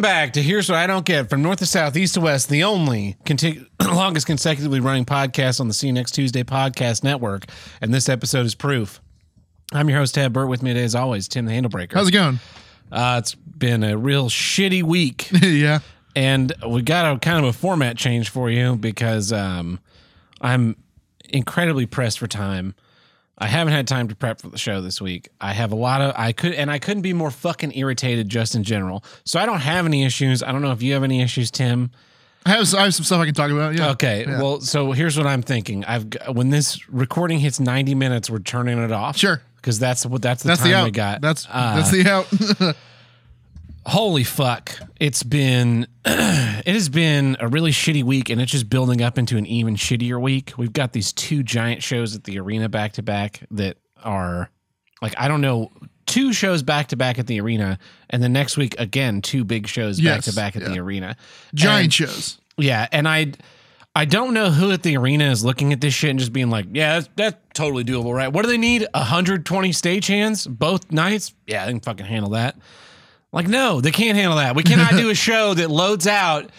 welcome back to Here's What I Don't Get from North to South, East to West, the only conti- longest consecutively running podcast on the See You Next Tuesday podcast network. And this episode is proof. I'm your host, Ted Burt. With me today, as always, Tim the Handlebreaker. How's it going? Uh, it's been a real shitty week. yeah. and we got a kind of a format change for you because um, I'm incredibly pressed for time. I haven't had time to prep for the show this week. I have a lot of I could and I couldn't be more fucking irritated just in general. So I don't have any issues. I don't know if you have any issues, Tim. I have, I have some stuff I can talk about. Yeah. Okay. Yeah. Well, so here's what I'm thinking. I've when this recording hits 90 minutes, we're turning it off. Sure. Because that's what that's the That's time the out. we got. That's Uh, that's the out. holy fuck it's been it has been a really shitty week and it's just building up into an even shittier week we've got these two giant shows at the arena back to back that are like i don't know two shows back to back at the arena and then next week again two big shows back to back at the arena Giant And- shows. yeah and i I don't know who at the arena is looking at this shit and just being like, "Yeah, that's, that's totally doable, right? What do they need? 120 stagehands both nights? Yeah, they can fucking handle that." Like, no, they can't handle that. We cannot do a show that loads out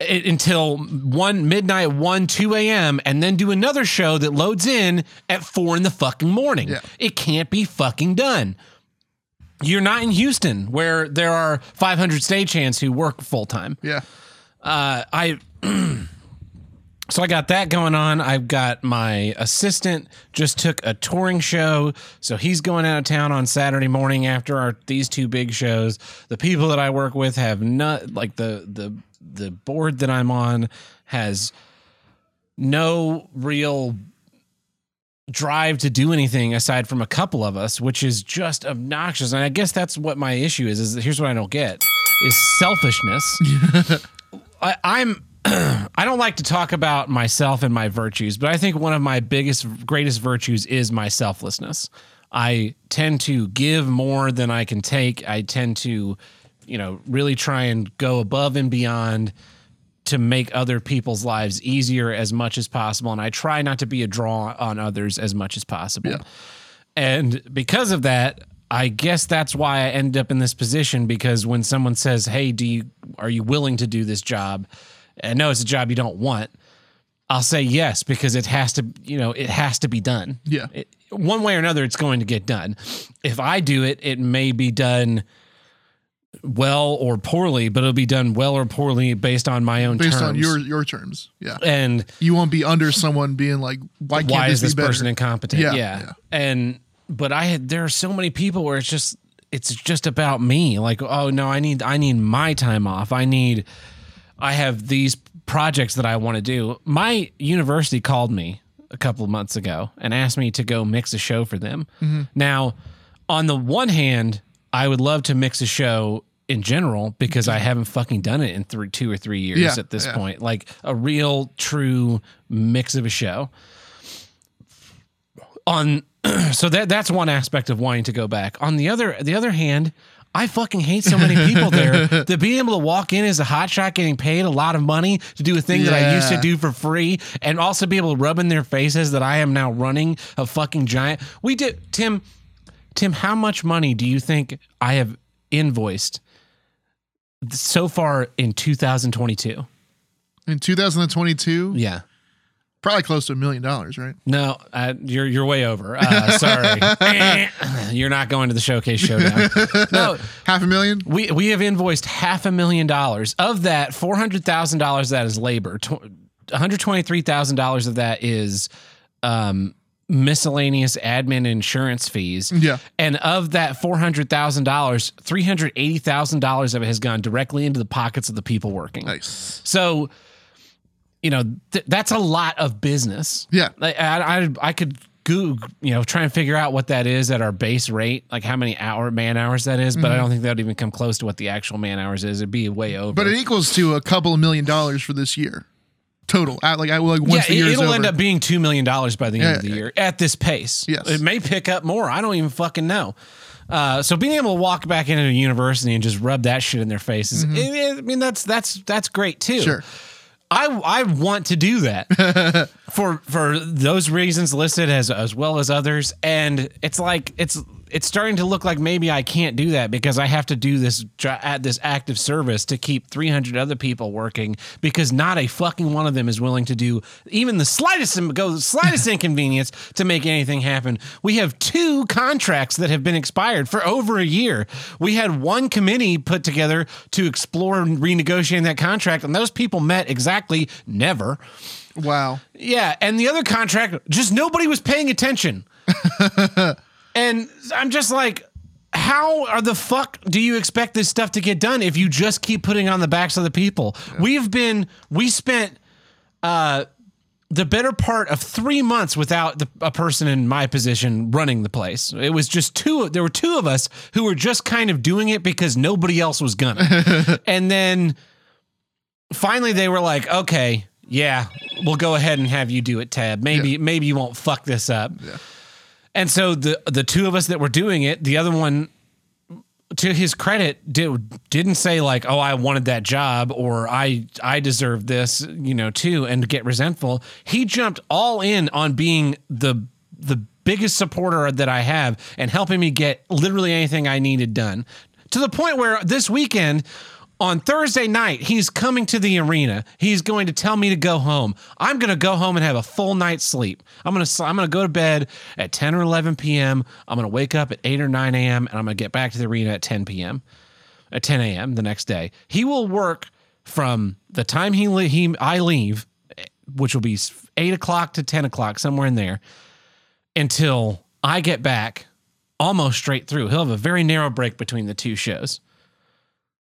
i- until one midnight, one two a.m., and then do another show that loads in at four in the fucking morning. Yeah. It can't be fucking done. You're not in Houston where there are 500 stagehands who work full time. Yeah. Uh, I so I got that going on. I've got my assistant just took a touring show, so he's going out of town on Saturday morning after our these two big shows. The people that I work with have not like the the the board that I'm on has no real drive to do anything aside from a couple of us, which is just obnoxious. And I guess that's what my issue is. Is here's what I don't get is selfishness. I, I'm I don't like to talk about myself and my virtues, but I think one of my biggest greatest virtues is my selflessness. I tend to give more than I can take. I tend to, you know, really try and go above and beyond to make other people's lives easier as much as possible and I try not to be a draw on others as much as possible. Yeah. And because of that, I guess that's why I end up in this position because when someone says, "Hey, do you are you willing to do this job?" I no, it's a job you don't want. I'll say yes because it has to, you know, it has to be done. Yeah. It, one way or another, it's going to get done. If I do it, it may be done well or poorly, but it'll be done well or poorly based on my own terms. Based terms. on your your terms. Yeah. and You won't be under someone being like, why can't why this, is this be person incompetent? Yeah, Yeah, yeah. And but I had there are so many people where it's just it's just about me. Like, oh no, I need I need my time off. I need I have these projects that I want to do. My university called me a couple of months ago and asked me to go mix a show for them. Mm-hmm. Now, on the one hand, I would love to mix a show in general because I haven't fucking done it in three, two or three years Yeah, at this yeah. point. Like a real, true mix of a show. On so that that's one aspect of wanting to go back. On the other the other hand, I fucking hate so many people there that being able to walk in as a hot shot getting paid a lot of money to do a thing that I used to do for free and also be able to rub in their faces that I am now running a fucking giant. We did Tim Tim, how much money do you think I have invoiced so far in 2022? In 2022, Yeah. Probably close to a million dollars, right? No, uh, you're you're way over. Uh, sorry, you're not going to the showcase showdown. No, Half a million? we we have invoiced half a million dollars. Of that, four hundred thousand dollars that is labor. One hundred twenty three thousand dollars of that is um, miscellaneous admin insurance fees. Yeah. And of that four hundred thousand dollars, three hundred eighty thousand dollars of it has gone directly into the pockets of the people working. Nice. So, you know, th- that's a lot of business. Yeah. Like I, I, I could Google, you know, try and figure out what that is at our base rate, like how many hour man hours that is, but I don't think that would even come close to what the actual man hours is. It'd be way over. But it equals to a couple of million dollars for this year. Total. At like I like once yeah, the year it, is will end up being two million dollars by the end Yeah, of the yeah. year at this pace. Yes. it may pick up more. I don't even fucking know. Uh, so being able to walk back into a university and just rub that shit in their faces, it- it- I mean that's that's that's great too. Mm-hmm. Sure. I I want to do that. For for those reasons listed as as well as others, and it's like it's it's starting to look like maybe I can't do that because I have to do this at this active service to keep 300 other people working because not a fucking one of them is willing to do even the slightest go the slightest inconvenience to make anything happen. We have two contracts that have been expired for over a year. We had one committee put together to explore renegotiating that contract and those people met exactly never. Wow. Yeah, and the other contract, just nobody was paying attention. and I'm just like, how are the fuck do you expect this stuff to get done if you just keep putting on the backs of the people? We've been, we spent uh, the better part of three months without the, a person in my position running the place. It was just two. There were two of us who were just kind of doing it because nobody else was gonna. and then finally, they were like, "Okay, yeah, we'll go ahead and have you do it, Tab. Maybe Yeah. maybe you won't fuck this up." And so the the two of us that were doing it, the other one to his credit did, didn't say like oh i wanted that job or i i deserve this you know too and get resentful. He jumped all in on being the the biggest supporter that i have and helping me get literally anything i needed done. To the point where this weekend on Thursday night, he's coming to the arena. He's going to tell me to go home. I'm going to go home and have a full night's sleep. I'm going to I'm going to go to bed at 10 or 11 p.m. I'm going to wake up at 8 or 9 a.m. and I'm going to get back to the arena at 10 p.m. at 10 a.m. the next day. He will work from the time he, he I leave, eh, which will be 8 o'clock to 10 o'clock, somewhere in there, until I get back almost straight through. He'll have a very narrow break between the two shows.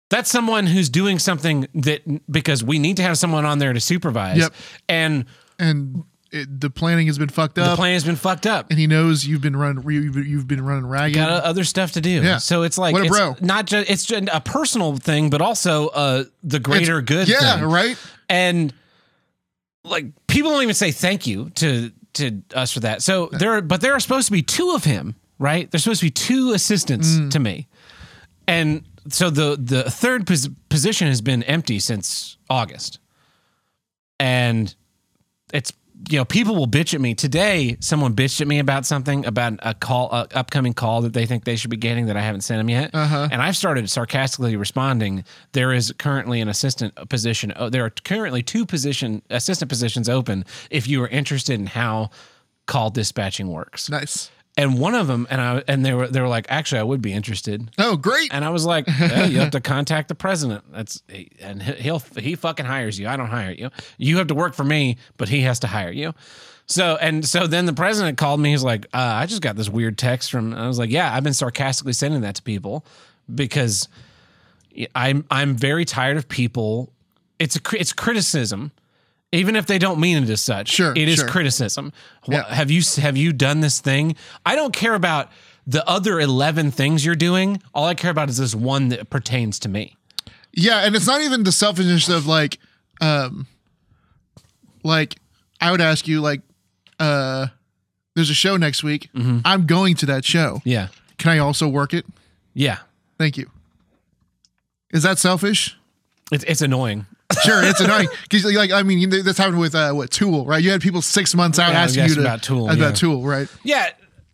That's someone who's doing something that because we need to have someone on there to supervise. Yep. And And it, the planning has been fucked up. the plan has been fucked up. and he knows you've been running. You've, been running ragged. Got other stuff to do. Yeah. So it's like What a it's bro. not just it's just a personal thing, but also uh the greater good. yeah, thing. right. and like people don't even say thank you to to us for that. So there, but there are supposed to be two of him, right? There's supposed to be two assistants to me, and so the the third pos- position has been empty since August, and it's you know people will bitch at me today. Someone bitched at me about something about a call, a upcoming call that they think they should be getting that I haven't sent them yet, Uh-huh. and I've started sarcastically responding. There is currently an assistant position. Oh, there are currently two position assistant positions open. If you are interested in how call dispatching works, Nice. And one of them, and I and they were they were like, actually, I would be interested. Oh, great. And I was like, hey, you have to contact the president. That's and he'll he fucking hires you. I don't hire you. You have to work for me, but he has to hire you. So and so then the president called me. He's like, uh, I just got this weird text from. I was like, yeah, I've been sarcastically sending that to people because I'm I'm very tired of people. It's a it's criticism. Even if they don't mean it as such, Sure, it is sure. criticism. Yeah. Have you have you done this thing? I don't care about the other eleven things you're doing. All I care about is this one that pertains to me. Yeah, and it's not even the selfishness of like, um, like I would ask you like, uh, there's a show next week. Mm-hmm. I'm going to that show. Yeah, Can I also work it? yeah. Thank you. Is that selfish? It's it's annoying. Sure, it's annoying because, like, I mean, you- that's happened with uh, what Tool, right? You had people six months out Yeah, asking you to about Tool, about yeah. Tool, right? Yeah,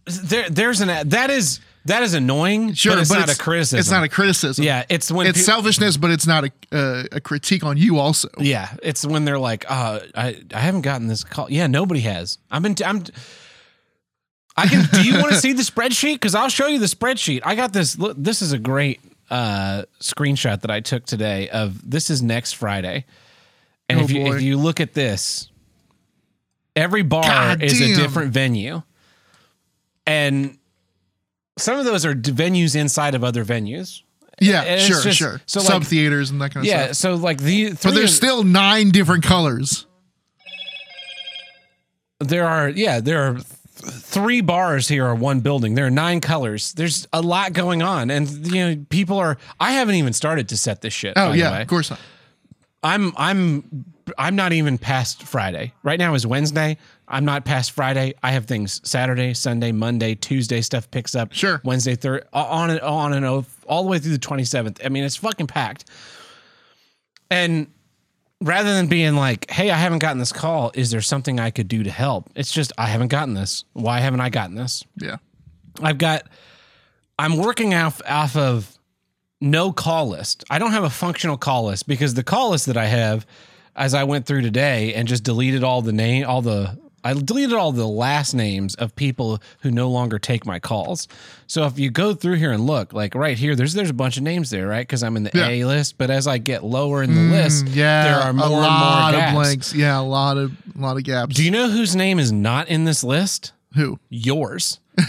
there there's an that is that is annoying. Sure, but it's not a criticism. It's not a criticism. Yeah, it's when it's peop- selfishness, but it's not a uh, a critique on you. Also, Yeah, it's when they're like, uh, I I haven't gotten this call. Yeah, nobody has. I've been I'm. I can. do you want to see the spreadsheet? Because I'll show you the spreadsheet. I got this. Look, this is a great uh, screenshot that I took today. Of this is next Friday, and Oh, if you boy. if you look at this, every bar God is damn. a different venue, and some of those are d- venues inside of other venues. yeah, And sure, just- sure. so, like- Sub theaters and that kind of Yeah, stuff. so like the But there's of- still nine different colors. there are yeah there are three bars here are one building. There are nine colors. There's a lot going on. And you know people are i haven't even started to set this shit Oh yeah, of course not. i'm i'm i'm not even past friday. Right now is wednesday. I'm not past friday. I have things saturday sunday monday tuesday stuff picks up. Sure. wednesday third on and on and on all the way through the 27th i mean it's fucking packed. And rather than being like, "Hey, I haven't gotten this call. Is there something I could do to help?" It's just I haven't gotten this. Why haven't I gotten this? Yeah, I've got I'm working off off of no call list. I don't have a functional call list because the call list that I have, as I went through today and just deleted all the name, all the I deleted all the last names of people who no longer take my calls. So if you go through here and look, like right here, there's there's a bunch of names there, right? Because I'm in the Yeah. A list. But as I get lower in the list, Mm, yeah, there are more a and more lot gaps. of blanks. Yeah, a lot of a lot of gaps. Do you know whose name is not in this list? Who? Yours.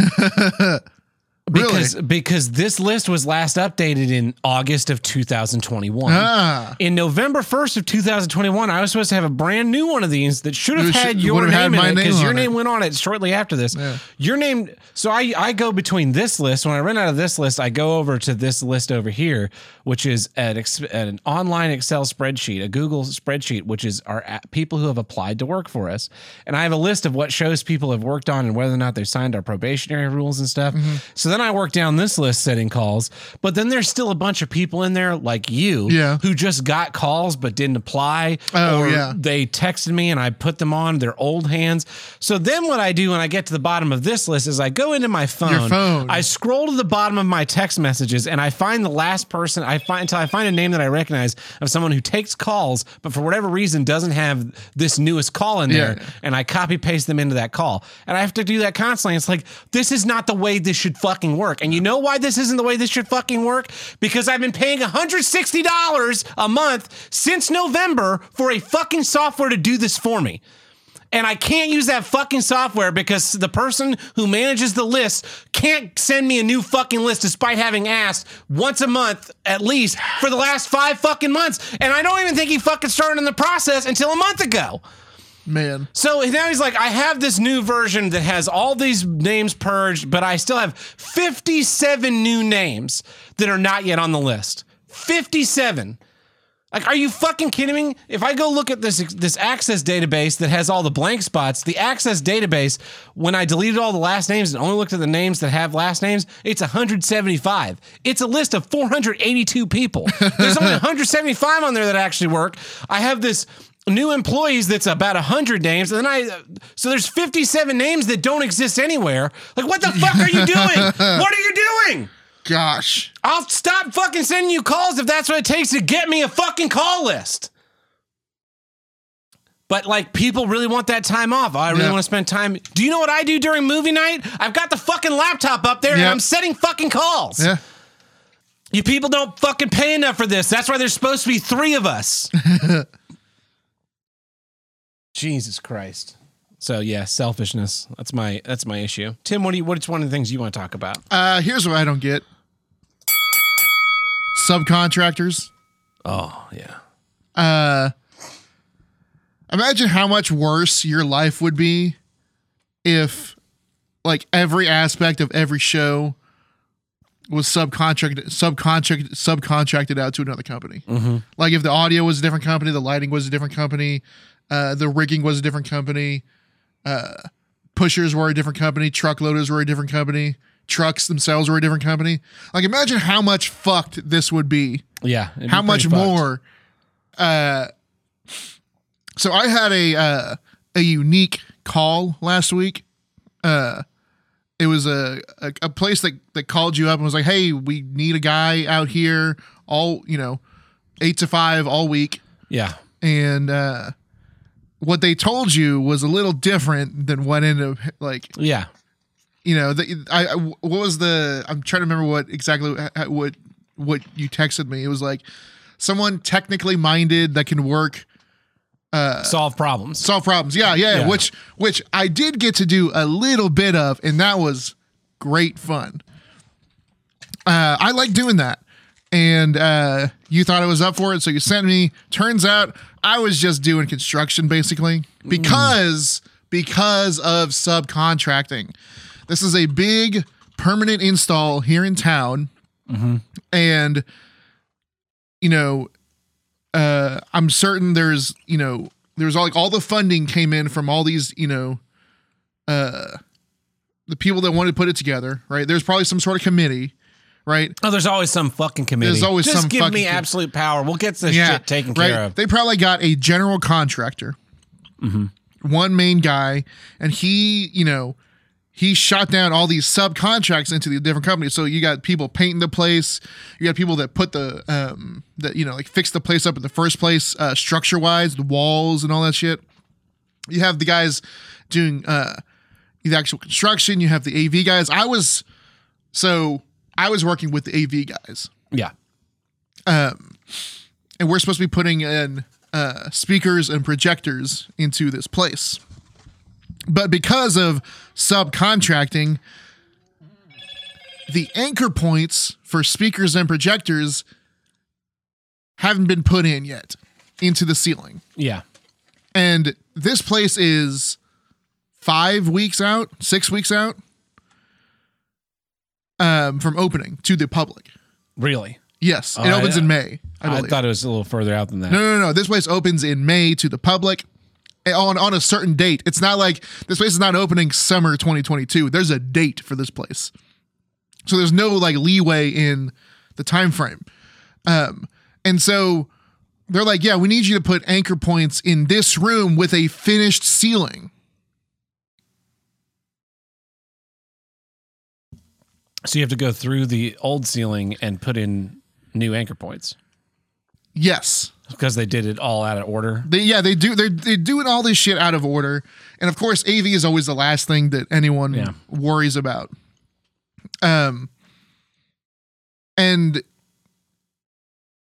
Really? Because because this list was last updated in August of 2021. Ah, In November 1st of 2021, I was supposed to have a brand new one of these that should have had your had name my in it because your name it. went on it shortly after this. Yeah. Your name. So I I go between this list. When I run out of this list, I go over to this list over here, which is an ex, an online Excel spreadsheet, a Google spreadsheet, which is our people who have applied to work for us. And I have a list of what shows people have worked on and whether or not they signed our probationary rules and stuff. Mm-hmm. So then I work down this list setting calls, but then there's still a bunch of people in there like you Yeah. who just got calls but didn't apply. Oh, or yeah. They texted me and I put them on their old hands. So then what I do when I get to the bottom of this list is I go into my phone. phone. I scroll to the bottom of my text messages and I find the last person I find until I find a name that I recognize of someone who takes calls, but for whatever reason doesn't have this newest call in there. Yeah. And I copy paste them into that call. And I have to do that constantly. It's like, this is not the way this should fucking work. And you know why this isn't the way this should fucking work? Because I've been paying $160 a month since November for a fucking software to do this for me. And I can't use that fucking software because the person who manages the list can't send me a new fucking list despite having asked once a month at least for the last five fucking months. And I don't even think he fucking started in the process until a month ago. Man. So now he's like, I have this new version that has all these names purged, but I still have 57 new names that are not yet on the list. 57. Like, are you fucking kidding me? If I go look at this this access database that has all the blank spots, the access database, when I deleted all the last names and only looked at the names that have last names, it's 175. It's a list of 482 people. There's only 175 on there that actually work. I have this new employees that's about 100 names and then I so there's 57 names that don't exist anywhere. Like what the fuck are you doing? what are you doing? Gosh. I'll stop fucking sending you calls if that's what it takes to get me a fucking call list. But like people really want that time off. Oh, I really Yeah. want to spend time. Do you know what I do during movie night? I've got the fucking laptop up there and I'm setting fucking calls. Yeah. You people don't fucking pay enough for this. That's why there's supposed to be three of us. Jesus Christ. So yeah, selfishness. That's my that's my issue. Tim, what do you what's one of the things you want to talk about? Uh, here's what I don't get. Subcontractors. Oh, yeah. Uh, imagine how much worse your life would be if, like, every aspect of every show was subcontracted, subcontract, subcontracted out to another company. Like, if the audio was a different company, the lighting was a different company, uh, the rigging was a different company, uh, pushers were a different company, truck loaders were a different company, trucks themselves were a different company. Like, imagine how much fucked this would be Yeah. it'd be how much more uh so i had a uh a unique call last week uh it was a, a a place that that called you up and was like hey we need a guy out here all you know eight to five all week Yeah. and uh what they told you was a little different than what ended up like Yeah. you know the, I, I what was the i'm trying to remember what exactly what what you texted me it was like someone technically minded that can work uh, Solve problems. solve problems yeah, yeah Yeah. which which i did get to do a little bit of and that was great fun uh i like doing that and uh you thought i was up for it so you sent me. Turns out i was just doing construction basically because because of subcontracting. This is a big permanent install here in town. And you know uh i'm certain there's you know there's all like all the funding came in from all these you know uh the people that wanted to put it together right? There's probably some sort of committee right Oh, there's always some fucking committee. There's always some Just some give me com- absolute power. We'll get this shit taken right. care of. They probably got a general contractor, Mm-hmm. one main guy, and he, you know, he shot down all these subcontracts into the different companies. So you got people painting the place, you got people that put the um that you know like fix the place up in the first place, uh, structure wise, the walls and all that shit. You have the guys doing uh the actual construction. You have the AV guys. I was so I was working with the AV guys, Yeah. um, and we're supposed to be putting in uh, speakers and projectors into this place. But because of subcontracting, the anchor points for speakers and projectors haven't been put in yet into the ceiling. Yeah. And this place is five weeks out, six weeks out um, from opening to the public. Really? Yes, it Oh, opens I- in May. I I, believe. thought it was a little further out than that. no, no, no. This place opens in May to the public eh, on on a certain date. It's not like this place is not opening summer 2022. There's a date for this place, so there's no like leeway in the time frame. Um, and so they're like, yeah, we need you to put anchor points in this room with a finished ceiling. So you have to go through the old ceiling and put in new anchor points Yes. because they did it all out of order. They, yeah, they do. They're they're doing all this shit out of order, and of course, AV is always the last thing that anyone Yeah. worries about. Um, and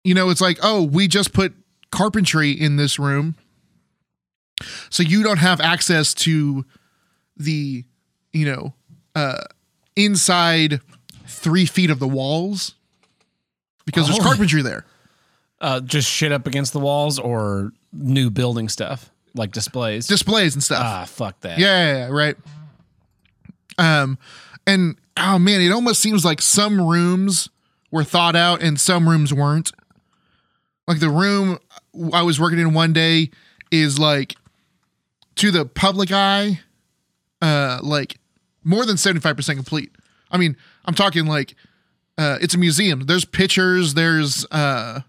you know, it's like, oh, we just put carpentry in this room, so you don't have access to the, you know, uh, inside three feet of the walls because there's Oh. carpentry there. Uh, just shit up against the walls or new building stuff like displays. displays and stuff. ah, fuck that. Yeah, yeah, yeah, right. Um, and oh man, it almost seems like some rooms were thought out and some rooms weren't. Like the room I was working in one day is like to the public eye, uh, like more than seventy five percent complete. I mean, I'm talking like uh, it's a museum. There's pictures. There's uh,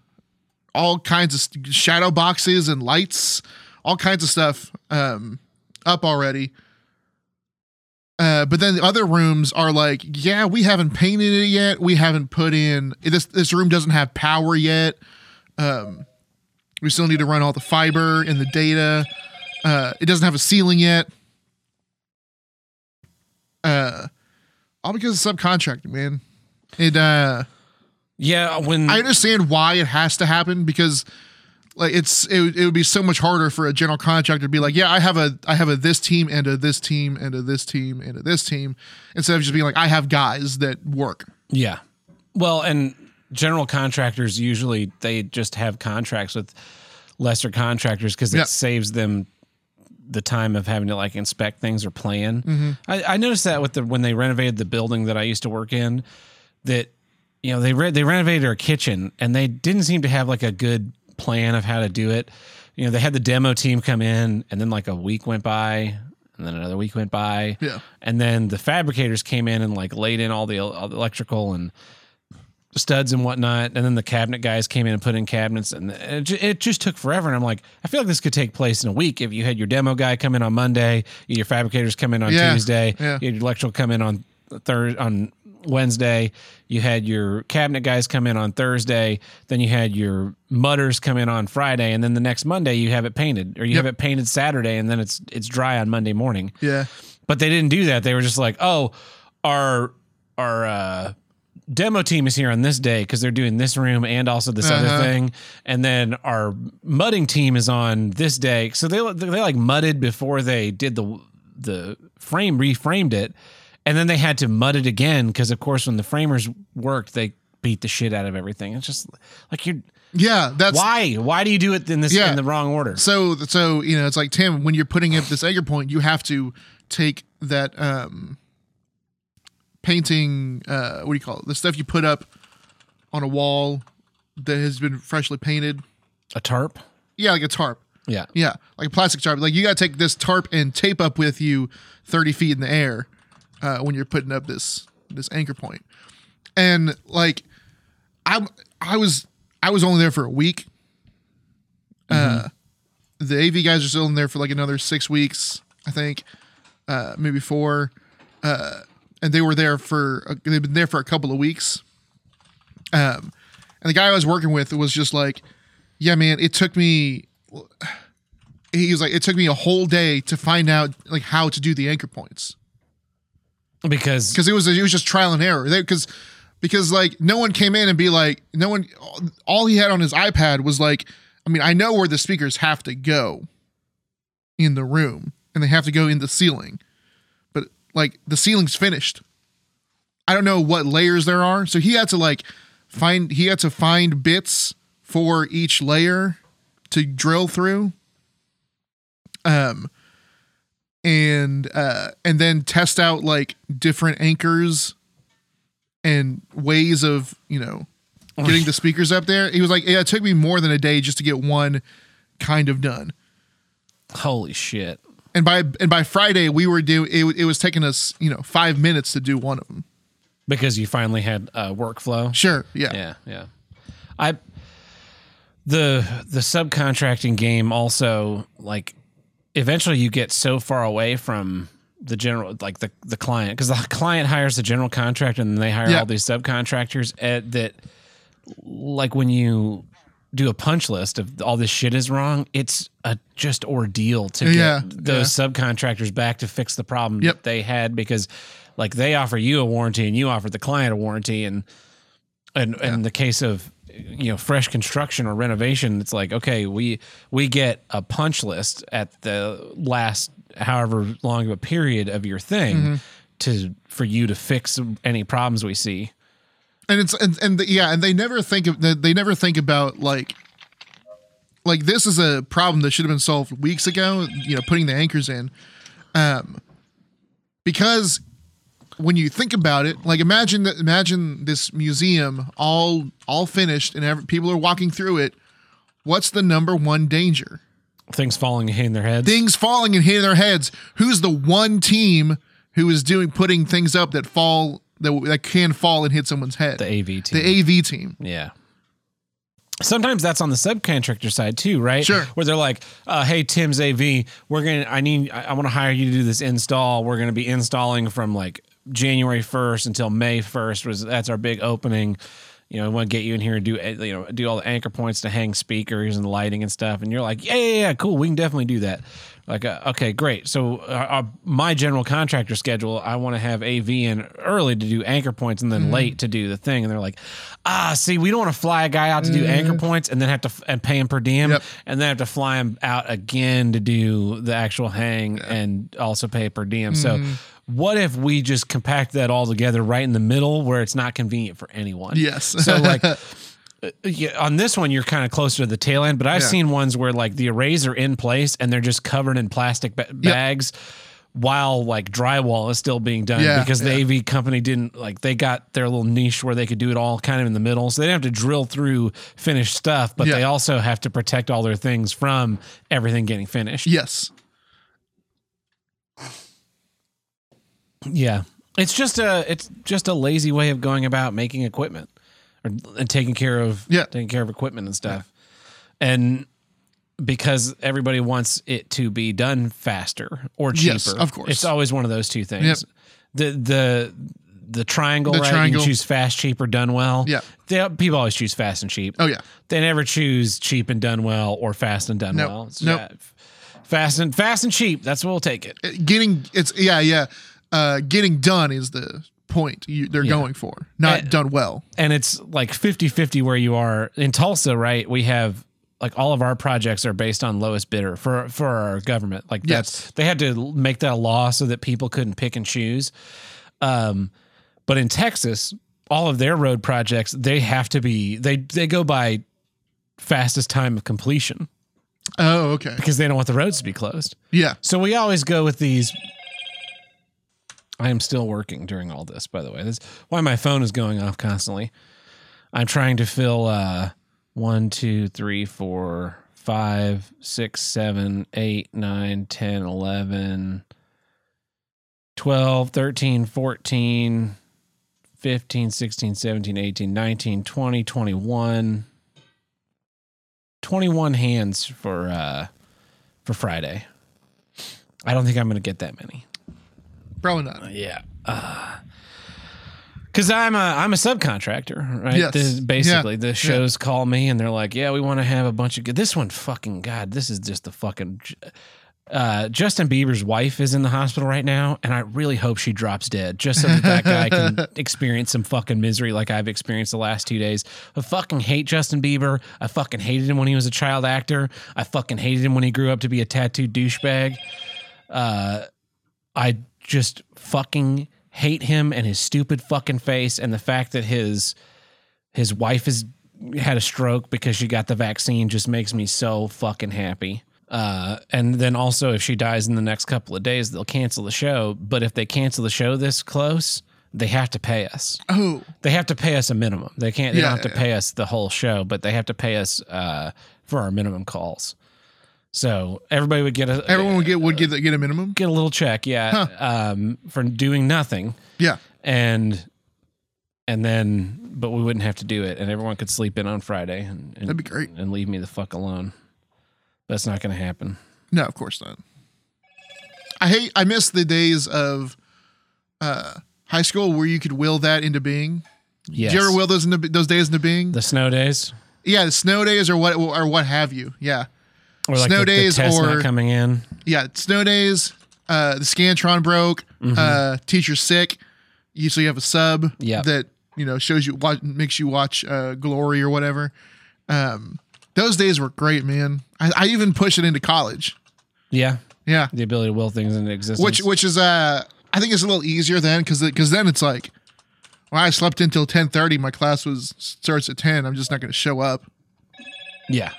all kinds of shadow boxes and lights, all kinds of stuff um, up already. Uh, but then the other rooms are like, yeah, we haven't painted it yet. We haven't put in this. This room doesn't have power yet. Um, we still need to run all the fiber and the data. Uh, it doesn't have a ceiling yet. Uh, all because of subcontracting, man. It. Uh, Yeah, when I understand why it has to happen because like it's it, would- it would be so much harder for a general contractor to be like, yeah, I have a I have a this team and a this team and a this team and a this team instead of just being like I have guys that work. Yeah. Well, and general contractors usually they just have contracts with lesser contractors because it Yeah. saves them the time of having to like inspect things or plan. Mm-hmm. I, I noticed that with the when they renovated the building that I used to work in, that you know they re- they renovated our kitchen and they didn't seem to have like a good plan of how to do it. You know, they had the demo team come in and then like a week went by and then another week went by. Yeah. And then the fabricators came in and like laid in all the, all the electrical and studs and whatnot. And then the cabinet guys came in and put in cabinets, and it, ju- it just took forever. And I'm like, I feel like this could take place in a week if you had your demo guy come in on Monday, your fabricators come in on Yeah, Tuesday, yeah. you had your electrical come in on third on Wednesday, you had your cabinet guys come in on Thursday, then you had your mudders come in on Friday, and then the next Monday you have it painted, or you Yep. have it painted Saturday, and then it's it's dry on Monday morning. Yeah. But they didn't do that. They were just like, oh, our our uh, demo team is here on this day because they're doing this room and also this Uh-huh. other thing, and then our mudding team is on this day. So they they like mudded before they did the the frame reframed it, and then they had to mud it again because of course when the framers worked they beat the shit out of everything. It's just like you're Yeah, that's why why do you do it in this Yeah. in the wrong order? so so you know it's like Tim when you're putting up this anchor point you have to take that um painting uh what do you call it the stuff you put up on a wall that has been freshly painted A tarp. yeah like a tarp Yeah. Yeah, like a plastic tarp. Like you got to take this tarp and tape up with you thirty feet in the air uh, when you're putting up this this anchor point. And like, I I was I was only there for a week. Uh, the AV guys are still in there for like another six weeks, I think, uh, maybe four. uh, and they were there for uh, they've been there for a couple of weeks. Um, and the guy I was working with was just like, "Yeah, man, it took me." He was like, "It took me a whole day to find out like how to do the anchor points." because because it was it was just trial and error. Because because like no one came in and be like no one all he had on his iPad was like I mean I know where the speakers have to go in the room and they have to go in the ceiling, like the ceiling's finished. I don't know what layers there are, so he had to like find he had to find bits for each layer to drill through. Um and uh and then test out like different anchors and ways of you know getting the speakers up there he was like yeah, it took me more than a day just to get one kind of done holy shit. And by and by friday we were doing it, it was taking us you know five minutes to do one of them Because you finally had a workflow. sure yeah Yeah, yeah. I the the subcontracting game also like eventually you get so far away from the general like the the client because the client hires the general contractor and then they hire Yeah. all these subcontractors at, that like when you do a punch list of all this shit is wrong it's a just ordeal to get Yeah, those subcontractors back to fix the problem Yep. that they had because like they offer you a warranty and you offer the client a warranty and and in the case of you know fresh construction or renovation it's like okay we we get a punch list at the last however long of a period of your thing Mm-hmm. to for you to fix any problems we see and it's and, and the, yeah and they never think of they they never think about like like this is a problem that should have been solved weeks ago you know putting the anchors in. Um because when you think about it like imagine that imagine this museum all all finished and every, people are walking through it. What's the number one danger? Things falling and hitting their heads. Things falling and hitting their heads. Who's the one team who is doing putting things up that fall that, that can fall and hit someone's head the av team the AV team Yeah. Sometimes that's on the subcontractor side too, right? Sure. Where they're like, uh, "Hey, Tim's AV, we're gonna, I need, I, I want to hire you to do this install. We're gonna be installing from like January first until May first. Was that's our big opening. You know, I want to get you in here and do, uh, you know, do all the anchor points to hang speakers and lighting and stuff. And you're like, yeah, yeah, yeah, cool. We can definitely do that. Like, uh, okay, great. So, uh, uh, my general contractor schedule, I want to have AV in early to do anchor points and then Mm-hmm. late to do the thing. And they're like, ah, see, we don't want to fly a guy out to do anchor points and then have to f- and pay him per diem Mm-hmm. Yep. and then have to fly him out again to do the actual hang and also pay per diem. Mm-hmm. So, what if we just compact that all together right in the middle where it's not convenient for anyone? Yes. So like uh, yeah, on this one you're kind of closer to the tail end, but I've Yeah. seen ones where like the arrays are in place and they're just covered in plastic ba- bags while like drywall is still being done Yeah, because the AV company didn't like they got their little niche where they could do it all kind of in the middle. So they didn't have to drill through finished stuff, but they also have to protect all their things from everything getting finished. yes Yeah. It's just a it's just a lazy way of going about making equipment or and taking care of Yeah. taking care of equipment and stuff. And because everybody wants it to be done faster or cheaper. Yes, of course. It's always one of those two things. Yep. The the the triangle, The right? triangle. You choose fast, cheap, or done well. Yeah. They, people always choose fast and cheap. oh yeah They never choose cheap and done well or fast and done Nope. well. It's, Nope. fast and fast and cheap. That's what we'll take it. It- getting it's yeah yeah uh getting done is the point you, they're Yeah. going for not Uh, done well and it's like 50-50 where you are in Tulsa, right? We have like all of our projects are based on lowest bidder for for our government. Like that's Yes. they had to make that a law so that people couldn't pick and choose. Um, but in Texas, all of their road projects they have to be they they go by fastest time of completion oh okay because they don't want the roads to be closed. yeah So we always go with these. I am still working during all this, by the way. That's why my phone is going off constantly. I'm trying to fill uh, one, two, three, four, five, six, seven, eight, nine, 10, 11, 12, 13, 14, 15, 16, 17, 18, 19, 20, 21. 21 hands for uh for Friday. I don't think I'm going to get that many. Probably not. Yeah. Because I'm a I'm a subcontractor, right? Yes. The- basically, the shows call me and they're like, "Yeah, we want to have a bunch of good." This one, fucking god, this is just the fucking. Uh, Justin Bieber's wife is in the hospital right now, and I really hope she drops dead, just so that that guy can experience some fucking misery like I've experienced the last two days. I fucking hate Justin Bieber. I fucking hated him when he was a child actor. I fucking hated him when he grew up to be a tattooed douchebag. Uh, I just fucking hate him and his stupid fucking face and the fact that his his wife has had a stroke because she got the vaccine just makes me so fucking happy. Uh, and then also if she dies in the next couple of days, they'll cancel the show. But if they cancel the show this close, they have to pay us. Oh, They have to pay us a minimum. They can't. They Yeah, don't have to yeah, pay us the whole show, but they have to pay us uh, for our minimum calls. So everybody would get a everyone would get would get get a minimum. get a little check, yeah, um, for doing nothing, Yeah. and and then but we wouldn't have to do it, and everyone could sleep in on Friday, and, and That'd be great. and leave me the fuck alone. That's not going to happen. No, of course not. I hate. I miss the days of uh, high school where you could will that into being. Yes. Did you ever will those into those days into being? the snow days, yeah, the snow days or what or what have you. Yeah, or like Snow the, days the test or- not coming in. yeah, snow days. Uh, the scantron broke. Uh, teacher sick. You so you have a sub Yep. that you know shows you watch, makes you watch uh, Glory or whatever. Um, those days were great, man. I, I even push it into college. Yeah, Yeah, the ability to will things into existence. which which is uh I think it's a little easier then because because then it's like well I slept until ten thirty. My class was starts at ten. I'm just not going to show up yeah,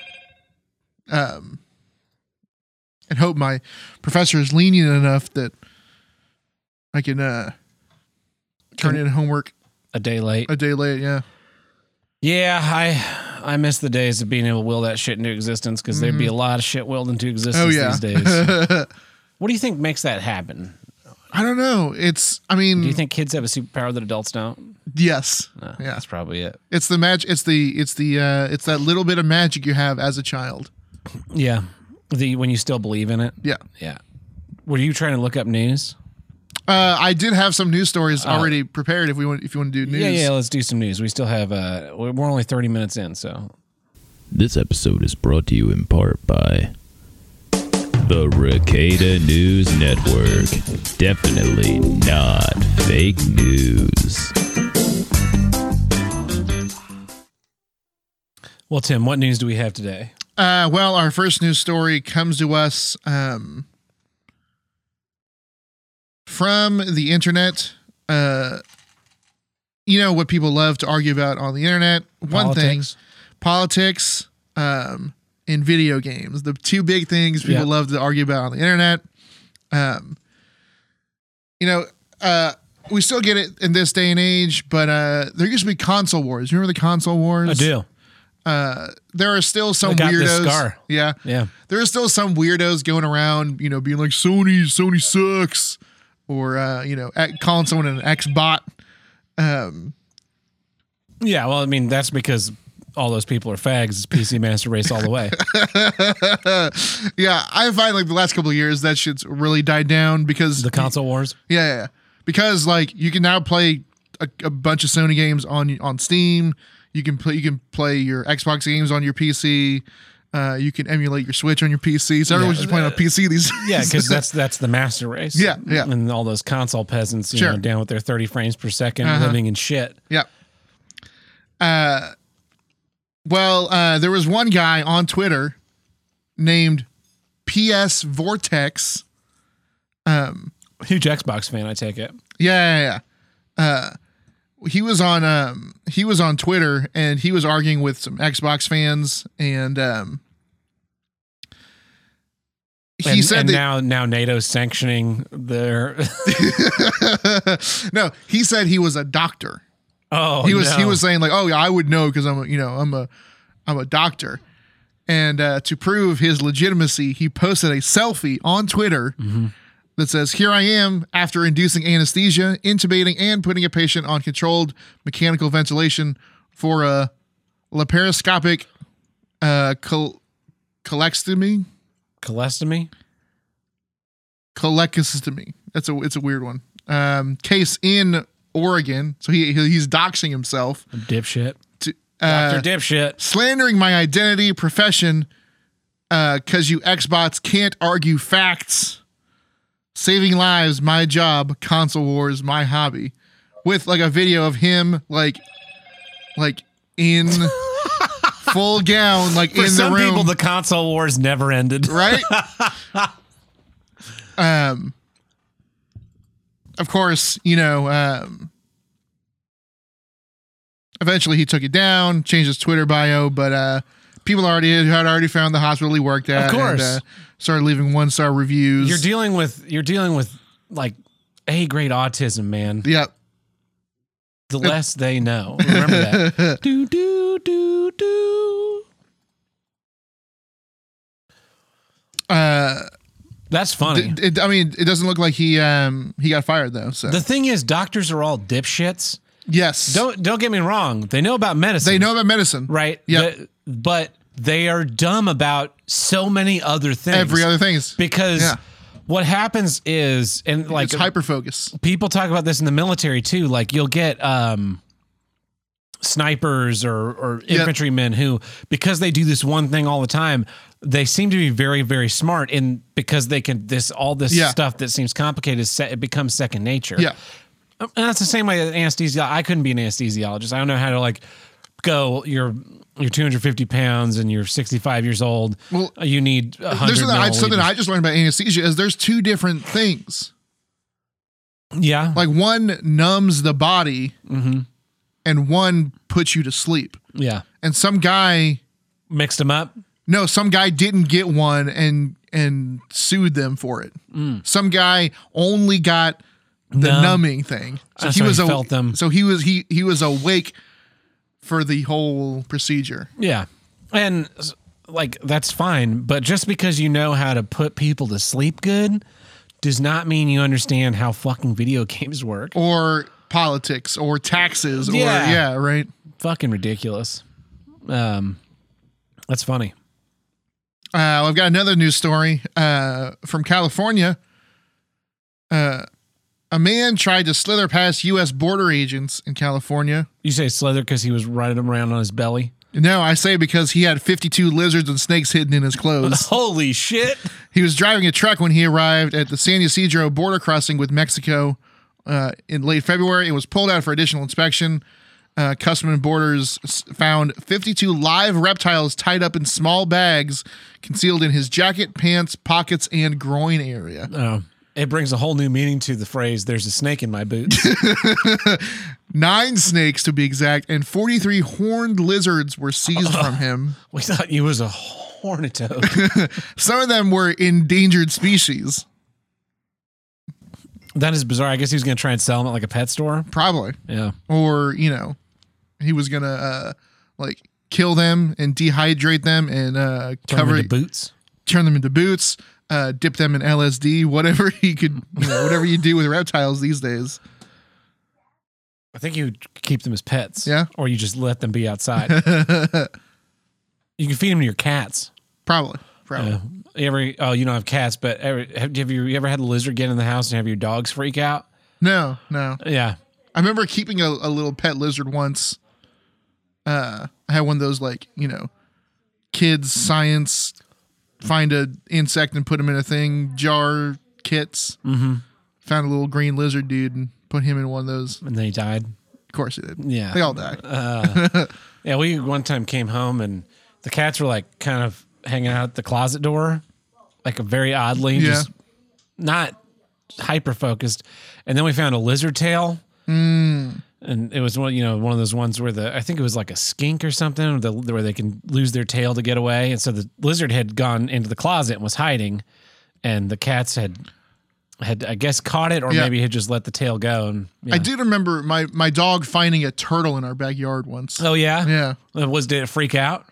um, and hope my professor is lenient enough that I can uh turn in homework a day late. a day late. Yeah, Yeah, I I miss the days of being able to will that shit into existence because there'd be a lot of shit willed into existence oh yeah. these days. what do you think makes that happen? I don't know. It's I mean Do you think kids have a superpower that adults don't? yes. No, Yeah. that's probably it. It's the magic. It's the it's the uh it's that little bit of magic you have as a child. Yeah, the when you still believe in it. Yeah. Yeah. Were you trying to look up news? Uh, I did have some news stories already prepared. If we want, if you want to do news, Uh, Yeah, yeah. Let's do some news. We still have. uh We're we're only thirty minutes in, so This episode is brought to you in part by the Ricada News Network. Definitely not fake news. well, Tim, what news do we have today? Uh, well, our first news story comes to us um, from the internet. Uh, you know what people love to argue about on the internet. One thing, Politics? um, and video games. The two big things people Yeah. love to argue about on the internet. Um, you know, uh, we still get it in this day and age, but uh, there used to be console wars. You Remember the console wars? I do. Uh, there are still some weirdos. Yeah, Yeah. there are still some weirdos going around, you know, being like Sony, Sony sucks, or uh, you know, calling someone an X bot. Um, Yeah. Well, I mean, that's because all those people are fags. It's PC Master Race all the way. yeah, I find like the last couple of years that shit's really died down because The console wars. yeah, yeah, yeah. because like you can now play a, a bunch of Sony games on on Steam. You can play you can play your Xbox games on your PC. Uh, you can emulate your Switch on your PC. So everyone's Yeah, just playing on PC these days. Yeah, because that's that's the master race. Yeah, yeah. And all those console peasants, you Sure. know, down with their thirty frames per 2nd Uh-huh. living in shit. Yeah. Uh, well, uh, there was one guy on Twitter named PS Vortex. Um, Huge Xbox fan, I take it. Yeah, yeah, yeah. Uh, he was on um he was on Twitter and he was arguing with some Xbox fans and um he and, said and that now now NATO's sanctioning their. no he said he was a doctor. Oh, he was he was saying like, oh yeah, I would know because I'm a you know I'm a I'm a doctor, and uh, to prove his legitimacy, he posted a selfie on Twitter that says, "Here I am after inducing anesthesia, intubating, and putting a patient on controlled mechanical ventilation for a laparoscopic uh, col- colectomy." colestomy. Colectomy. That's a it's a weird one. um, case in Oregon. So he he- he's doxing himself, Dipshit. to, uh, Dr. Dipshit. slandering my identity, profession, because you Xbots can't argue facts. Saving lives, my job. Console wars, my hobby. With like a video of him, like, like in full gown, like For in some the room, people, the console wars never ended. right? um, of course, you know. Um, eventually, he took it down, changed his Twitter bio, but uh, people already had already found the hospital he worked at. Of course. and, uh, started leaving one star reviews. You're dealing with you're dealing with like a grade autism, man. Yep. The less they know. Remember that. do do do do. Uh, That's funny. d- it, I mean, it doesn't look like he um he got fired though. So the thing is, doctors are all dipshits. yes, Don't don't get me wrong. They know about medicine. they know about medicine, right? Yep. The- but they are dumb about so many other things. Every other thing is because Yeah. what happens is and like it's hyper focus. people talk about this in the military too. Like you'll get um snipers or or Yep. infantrymen who because they do this one thing all the time, they seem to be very very smart and because they can this all this Yeah. stuff that seems complicated it becomes second nature. Yeah, And that's the same way that anesthesi I couldn't be an anesthesiologist. I don't know how to like go you're you're 250 pounds and you're 65 years old. Well, you need 100 there's something I, something. I just learned about anesthesia is there's two different things. yeah. Like one numbs the body, Mhm. and one puts you to sleep. Yeah. And some guy, Mixed them up. no, some guy didn't get one and and sued them for it. Some guy only got the Mm. Numb. numbing thing. So That's he was he a, felt them. So he was he he was awake for the whole procedure. Yeah. And like that's fine, but just because you know how to put people to sleep good does not mean you understand how fucking video games work. Or politics or taxes or Yeah. yeah, right. Fucking ridiculous. Um that's funny. Uh, I've got another news story uh, from California. Uh, a man tried to slither past U.S. border agents in California. You say Slither because he was riding around on his belly. No, I say because he had 52 lizards and snakes hidden in his clothes. Holy shit. he was driving a truck when he arrived at the San Ysidro border crossing with Mexico uh, in late February. It was pulled out for additional inspection. Uh, Customs and Borders found 52 live reptiles tied up in small bags concealed in his jacket, pants, pockets, and groin area. Oh. It brings a whole new meaning to the phrase there's a snake in my boots. Nine snakes to be exact, and 43 horned lizards were seized from him. we thought he was a hornet toad. Some of them were endangered species. that is bizarre. I guess he was gonna try and sell them at like a pet store. Probably. Yeah. Or, you know, he was going to uh, like kill them and dehydrate them and uh, Turn cover them into boots. turn them into boots, uh, dip them in LSD, whatever he could, you know, whatever you do with reptiles these days. I think you keep them as pets. Yeah. Or you just let them be outside. you can feed them to your cats. Probably. Probably. Uh, you ever? Oh, you don't have cats, but ever, have, have you ever had a lizard get in the house and have your dogs freak out? No, no. Yeah. I remember keeping a, a little pet lizard once. Uh, I had one of those like you know, kids science find a insect and put him in a thing jar kits. Mm-hmm. Found a little green lizard dude and put him in one of those. And then he died. Of course he did. Yeah. they all die. Yeah. We one time came home and the cats were like kind of hanging out at the closet door, like a very oddly, Yeah. just not hyper focused. And then we found a lizard tail. Hmm. And it was one, you know, one of those ones where the I think it was like a skink or something, the, where they can lose their tail to get away. And so the lizard had gone into the closet and was hiding, and the cats had had I guess caught it or Yeah. maybe had just let the tail go. And. I did remember my my dog finding a turtle in our backyard once. Oh yeah, Yeah, Uh, Was did it freak out?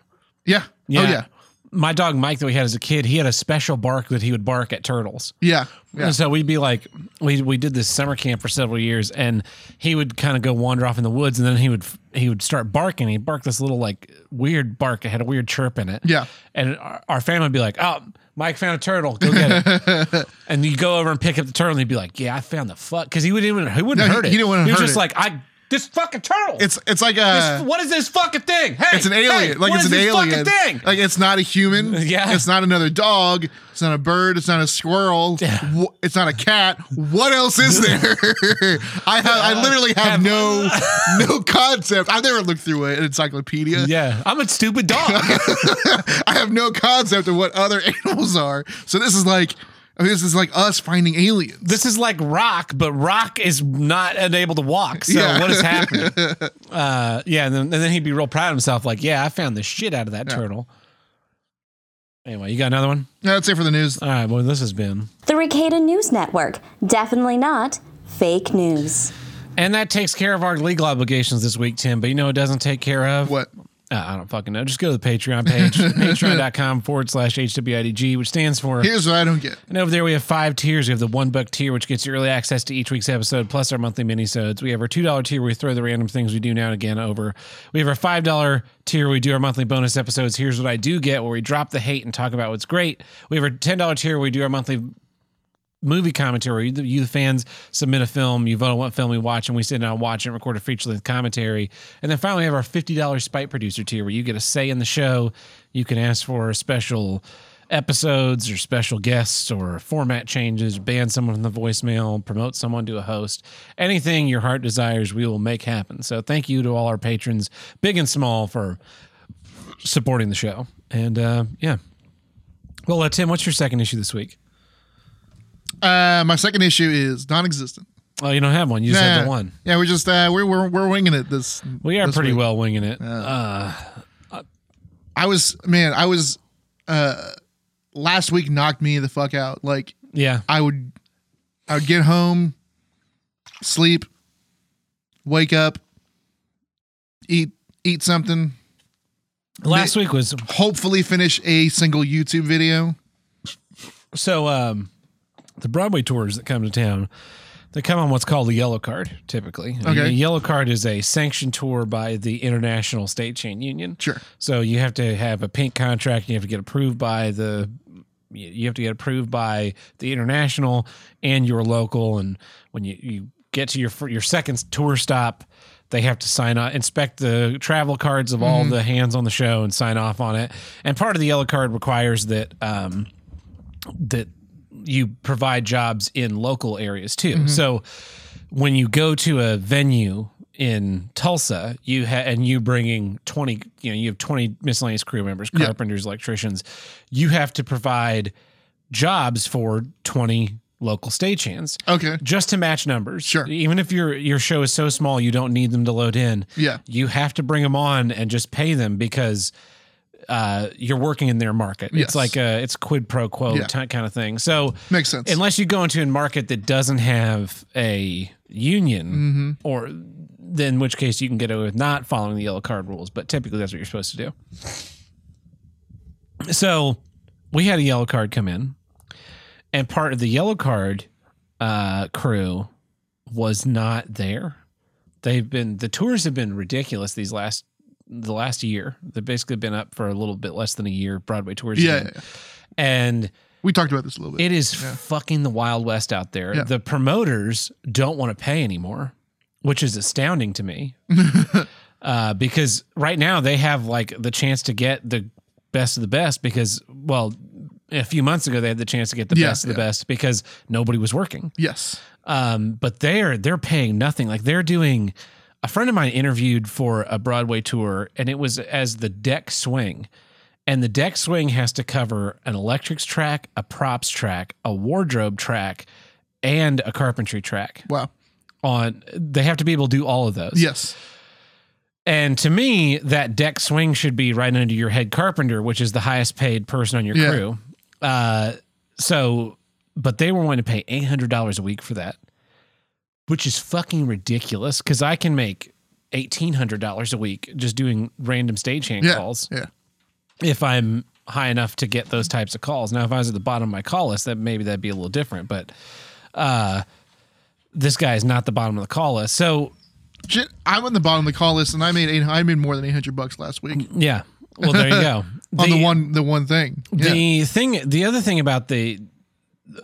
yeah, Yeah. oh yeah. My dog Mike that we had as a kid, he had a special bark that he would bark at turtles. Yeah. Yeah. And so we'd be like, we we did this summer camp for several years, and he would kind of go wander off in the woods, and then he would he would start barking. He barked this little like weird bark. It had a weird chirp in it. Yeah. And our, our family would be like, oh. Mike found a turtle. Go get it. and you go over and pick up the turtle, and he'd be like, "Yeah, I found the fuck," because he wouldn't even he wouldn't No, he- hurt it. he didn't hurt it. He was hurt just it. like, "I this fucking turtle. It's it's like a This- what is this fucking thing? Hey, it's an hey, alien. like what it's is an this fucking alien. thing. Like it's not a human. Yeah. It's not another dog. It's not a bird. It's not a squirrel. Yeah. It's not a cat. What else is there? I have I uh, literally have, Have- no no concept. I've never looked through an encyclopedia. yeah, I'm a stupid dog. I have no concept of what other animals are. So this is like I mean, this is like us finding aliens. this is like Rock, but Rock is not unable to walk. So Yeah. what is happening? Uh, yeah, and then, and then he'd be real proud of himself, like, "Yeah, I found the shit out of that turtle." Anyway, you got another one? That's it for the news. All right. Well, this has been, The Ricada News Network. Definitely not fake news. and that takes care of our legal obligations this week, Tim. But you know, it doesn't take care of What? Uh, I don't fucking know. Just go to the Patreon page, patreon.com forward slash HWIDG, which stands for Here's what I don't get. And over there, we have five tiers. We have the one buck tier, which gets you early access to each week's episode, plus our monthly minisodes. We have our two dollar tier, where we throw the random things we do now and again over. We have our five dollar tier, where we do our monthly bonus episodes. Here's what I do get, where we drop the hate and talk about what's great. We have our ten dollar tier, where we do our monthly movie commentary. You, the- you, the fans, submit a film. You vote on what film we watch, and we sit down and watch and record a feature length commentary. And then finally, we have our $50 Spite Producer tier where you get a say in the show. You can ask for special episodes or special guests or format changes, ban someone from the voicemail, promote someone to a host. Anything your heart desires, we will make happen. So thank you to all our patrons, big and small, for supporting the show. And uh, yeah. Well, uh, Tim, what's your second issue this week? Uh, my second issue is non-existent. Oh, you don't have one. You just have Nah. the one. Yeah, we're just uh, we're we're we're winging it this. We are this pretty week. well winging it. Uh, I was man, I was uh last week knocked me the fuck out. Like yeah. I would I would get home, sleep, wake up, eat eat something, Last week was hopefully finish a single YouTube video. so um, the Broadway tours that come to town. They come on what's called a yellow card, typically. Okay. A yellow card is a sanctioned tour by the International Stagehand Union. Sure. So you have to have a pink contract. You have to get approved by the. You have to get approved by the international and your local. And when you, you get to your your second tour stop, they have to sign off, inspect the travel cards of all the hands on the show, and sign off on it. And part of the yellow card requires that um, that you provide jobs in local areas too. Mm-hmm. So when you go to a venue in Tulsa, you ha- and you bringing 20, you know, you have 20 miscellaneous crew members, Yeah. carpenters, electricians, you have to provide jobs for 20 local stagehands Okay. just to match numbers. Sure. Even if your your show is so small you don't need them to load in. Yeah. You have to bring them on and just pay them because uh, you're working in their market. Yes. It's like a it's quid pro quo Yeah. ty- kind of thing. So Makes sense. unless you go into a market that doesn't have a union Mm-hmm. or then in which case you can get away with not following the yellow card rules but typically that's what you're supposed to do so we had a yellow card come in and part of the yellow card uh, crew was not there they've been the tours have been ridiculous these last the last year they've basically been up for a little bit less than a year broadway tours yeah, yeah, yeah. and we talked about this a little bit. it is fucking the Wild West out there. Yeah. The promoters don't want to pay anymore, which is astounding to me. uh, because right now they have like the chance to get the best of the best because, well, a few months ago they had the chance to get the Yeah, best of the yeah. best because nobody was working. yes. Um, but they're they're paying nothing. Like they're doing. A friend of mine interviewed for a Broadway tour, and it was as the deck swing. And the deck swing has to cover an electrics track, a props track, a wardrobe track, and a carpentry track. Wow. On they have to be able to do all of those. Yes. And to me, that deck swing should be right under your head carpenter, which is the highest paid person on your Yeah. crew. Uh, so, but they were wanting to pay eight hundred dollars a week for that, which is fucking ridiculous. Because I can make eighteen hundred dollars a week just doing random stagehand Yeah. calls Yeah. if I'm high enough to get those types of calls. Now, if I was at the bottom of my call list, that maybe that'd be a little different. But uh, this guy is not the bottom of the call list. So Shit, I'm on the bottom of the call list, and I made eight, I made more than 800 bucks last week yeah, well there you go. on the one the one thing. Yeah. The thing, the other thing about the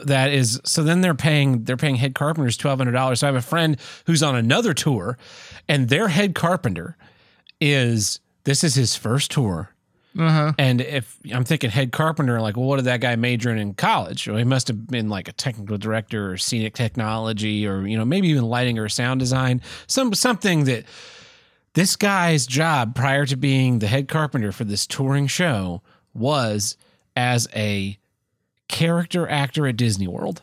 that is, so then they're paying they're paying head carpenters twelve hundred dollars. So I have a friend who's on another tour, and their head carpenter is this is his first tour. Uh-huh. And if I'm thinking head carpenter, like, well, what did that guy major in in college? Well, he must have been like a technical director or scenic technology, or you know, maybe even lighting or sound design. Some something that this guy's job prior to being the head carpenter for this touring show was as a character actor at Disney World.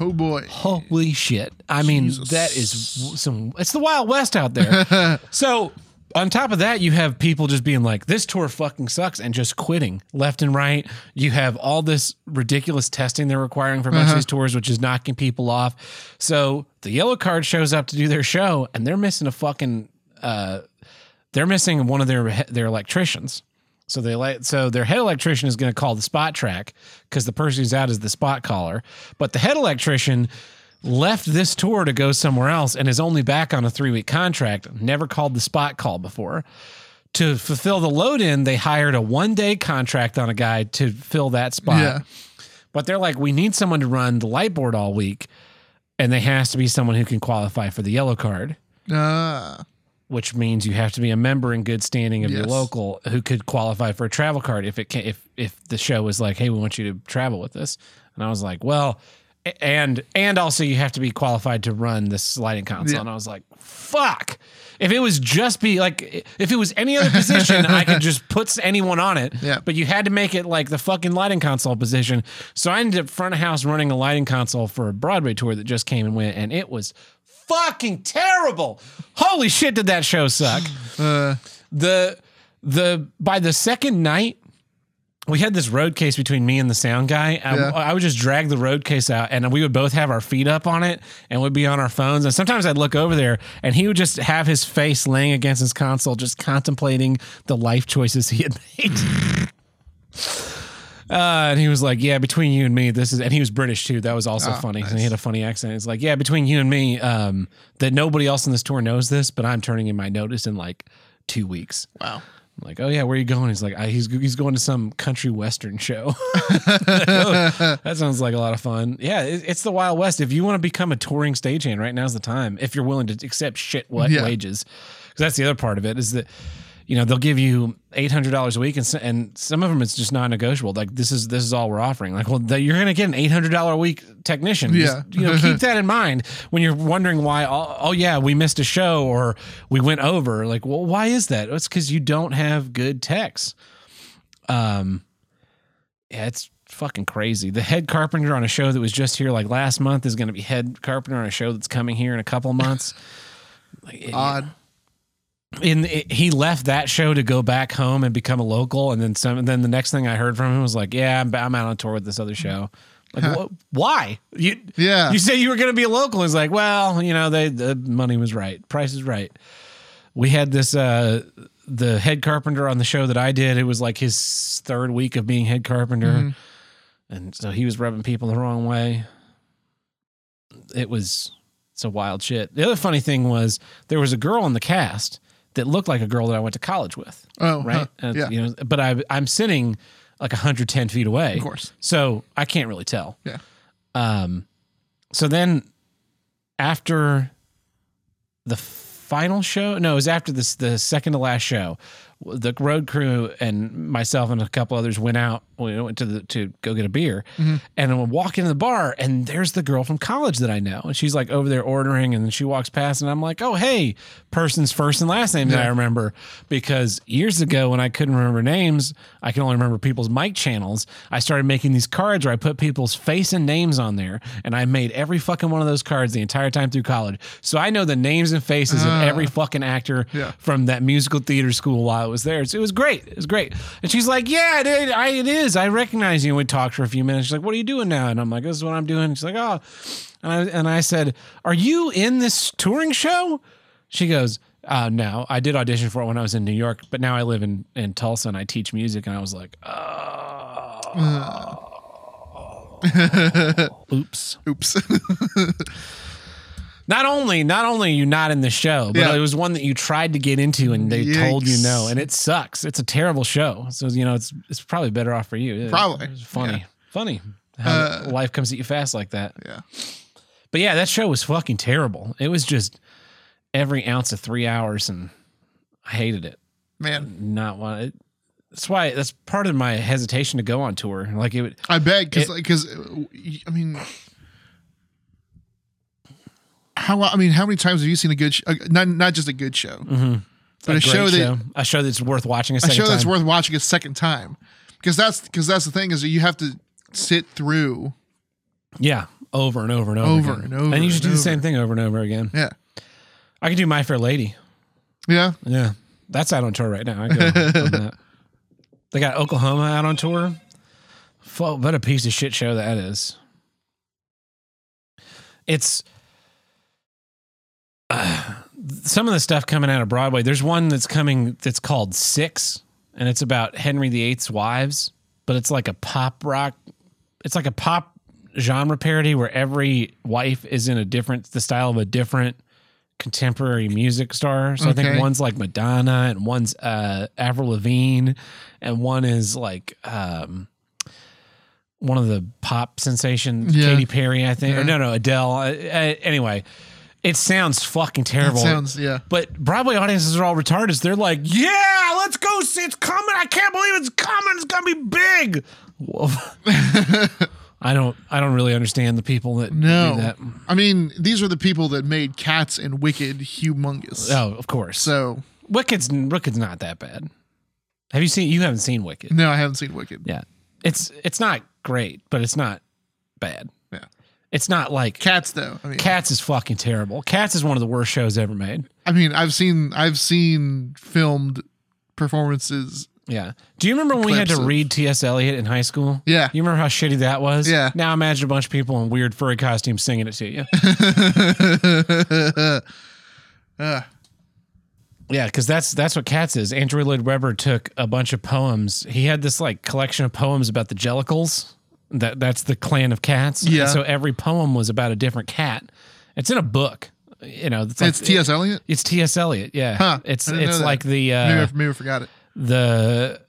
Oh boy. Holy shit. I mean, Jesus. that is some, it's the Wild West out there. so, on top of that, you have people just being like, this tour fucking sucks and just quitting left and right. You have all this ridiculous testing they're requiring for a bunch of these tours, which is knocking people off. So, the yellow card shows up to do their show and they're missing a fucking, uh, they're missing one of their their electricians. So they like so their head electrician is going to call the spot track because the person who's out is the spot caller. But the head electrician left this tour to go somewhere else and is only back on a three week contract. Never called the spot call before. To fulfill the load in, they hired a one day contract on a guy to fill that spot. Yeah. But they're like, we need someone to run the light board all week, and they has to be someone who can qualify for the yellow card Uh, which means you have to be a member in good standing of your local who could qualify for a travel card if it can if if the show was like hey we want you to travel with us. And i was like well and and also you have to be qualified to run this lighting console. Yeah. and i was like fuck. If it was just be like if it was any other position i could just put anyone on it. Yeah. but you had to make it like the fucking lighting console position. So i ended up front of house running a lighting console for a broadway tour that just came and went and it was fucking terrible holy shit did that show suck uh, the the by the second night we had this road case between me and the sound guy. I, Yeah. I would just drag the road case out and we would both have our feet up on it and we'd be on our phones. And sometimes I'd look over there and he would just have his face laying against his console, just contemplating the life choices he had made. Uh, and he was like, "Yeah, between you and me, this is." And he was British too. That was also Ah, funny. nice. And he had a funny accent. It's like, "Yeah, between you and me, um, that nobody else in this tour knows this, but I'm turning in my notice in like two weeks." wow. I'm like, oh yeah, where are you going? He's like, I, he's he's going to some country western show. that sounds like a lot of fun. Yeah, it, it's the Wild West. If you want to become a touring stagehand, right now's the time. If you're willing to accept shit what Yeah. wages, because that's the other part of it is that you know they'll give you eight hundred dollars a week, and and some of them it's just non negotiable. Like this is this is all we're offering. Like, well, th- you're going to get an eight hundred dollar a week technician. Just, Yeah. you know, keep that in mind when you're wondering why. Oh, oh yeah, we missed a show or we went over. Like, well, why is that? It's because you don't have good techs. Um, yeah, it's fucking crazy. The head carpenter on a show that was just here like last month is going to be head carpenter on a show that's coming here in a couple months. Like, Odd. In it, he left that show to go back home and become a local. And then some and then the next thing i heard from him was like yeah i'm, I'm out on tour with this other show. Like wh- why? You Yeah. you said you were going to be a local. He's like well you know they the money was right. Price is right. We had this uh the head carpenter on the show that i did. It was like his third week of being head carpenter. And so he was rubbing people the wrong way. It was it's a wild shit. The other funny thing was there was a girl in the cast that looked like a girl that I went to college with, Oh, right? huh. And, yeah. You know, but I, I'm sitting like 110 feet away, Of course. so I can't really tell. Yeah. Um, so then after the final show, no, it was after this the second to last show. The road crew and myself and a couple others went out. We went to the to go get a beer, Mm-hmm. and we walk into the bar, and there's the girl from college that I know, and she's like over there ordering, and then she walks past, and I'm like, oh hey, person's first and last name that I remember because years ago when I couldn't remember names, I can only remember people's mic channels. I started making these cards where I put people's face and names on there, and I made every fucking one of those cards the entire time through college. So I know the names and faces of every fucking actor Yeah. from that musical theater school while I was there. So it was great. It was great. And she's like, "Yeah, it, is. I, it is. I recognize you." And we talked for a few minutes. She's like, "What are you doing now?" And I'm like, "This is what I'm doing." And she's like, "Oh," and I and I said, "Are you in this touring show?" She goes, Uh, no, I did audition for it when I was in New York, but now I live in, in Tulsa and I teach music, and I was like, oh, oops. Oops. Not only, not only are you not in the show, but Yeah. it was one that you tried to get into and they told you no, and it sucks. It's a terrible show. So you know, it's it's probably better off for you. Probably. it's funny, Yeah. funny how Uh, life comes at you fast like that. yeah. But yeah, that show was fucking terrible. It was just every ounce of three hours, and I hated it. Man, Not one. It, that's why that's part of my hesitation to go on tour. Like it would. I bet because because I mean, how I mean, how many times have you seen a good sh- not not just a good show, mm-hmm. but a, great show that show. a show that's worth watching a a show that's worth watching a second time? Because that's because that's the thing is that you have to sit through. yeah, over and over and over, Over again. and over and you should and do the same thing over and over again. Yeah, I could do My Fair Lady. yeah. Yeah, that's out on tour right now. I go on that. They got Oklahoma out on tour. What a piece of shit show that is. It's uh, some of the stuff coming out of Broadway. There's one that's coming that's called Six, and it's about Henry VIII's wives, but it's like a pop rock. It's like a pop genre parody where every wife is in a different, the style of a different contemporary music star. So I think one's like Madonna and one's uh Avril Lavigne and one is like um one of the pop sensations, Yeah. Katy Perry, I think. Or no, no, Adele. Uh, uh, anyway, it sounds fucking terrible. It sounds- yeah. But Broadway audiences are all retarded. They're like, "Yeah, let's go see. It's coming. I can't believe it's coming. It's gonna be big." I don't. I don't really understand the people that No, do that. I mean these are the people that made Cats and Wicked humongous. Oh, of course. So Wicked's Wicked's not that bad. Have you seen? You haven't seen Wicked? no, I haven't seen Wicked. Yeah, it's it's not great, but it's not bad. It's not like Cats though. I mean, Cats is fucking terrible. Cats is one of the worst shows ever made. I mean, I've seen I've seen filmed performances. Yeah. Do you remember when we had to of- read T.S. Eliot in high school? Yeah. You remember how shitty that was? Yeah. Now imagine a bunch of people in weird furry costumes singing it to you. Uh, Yeah, because that's that's what Cats is. Andrew Lloyd Webber took a bunch of poems. He had this like collection of poems about the Jellicles. That that's the clan of cats. Yeah. And so every poem was about a different cat. It's in a book. You know, it's, like, it's T.S. Eliot. It's T.S. Eliot. Yeah. Huh, It's it's like the maybe, uh, I, maybe I forgot it. the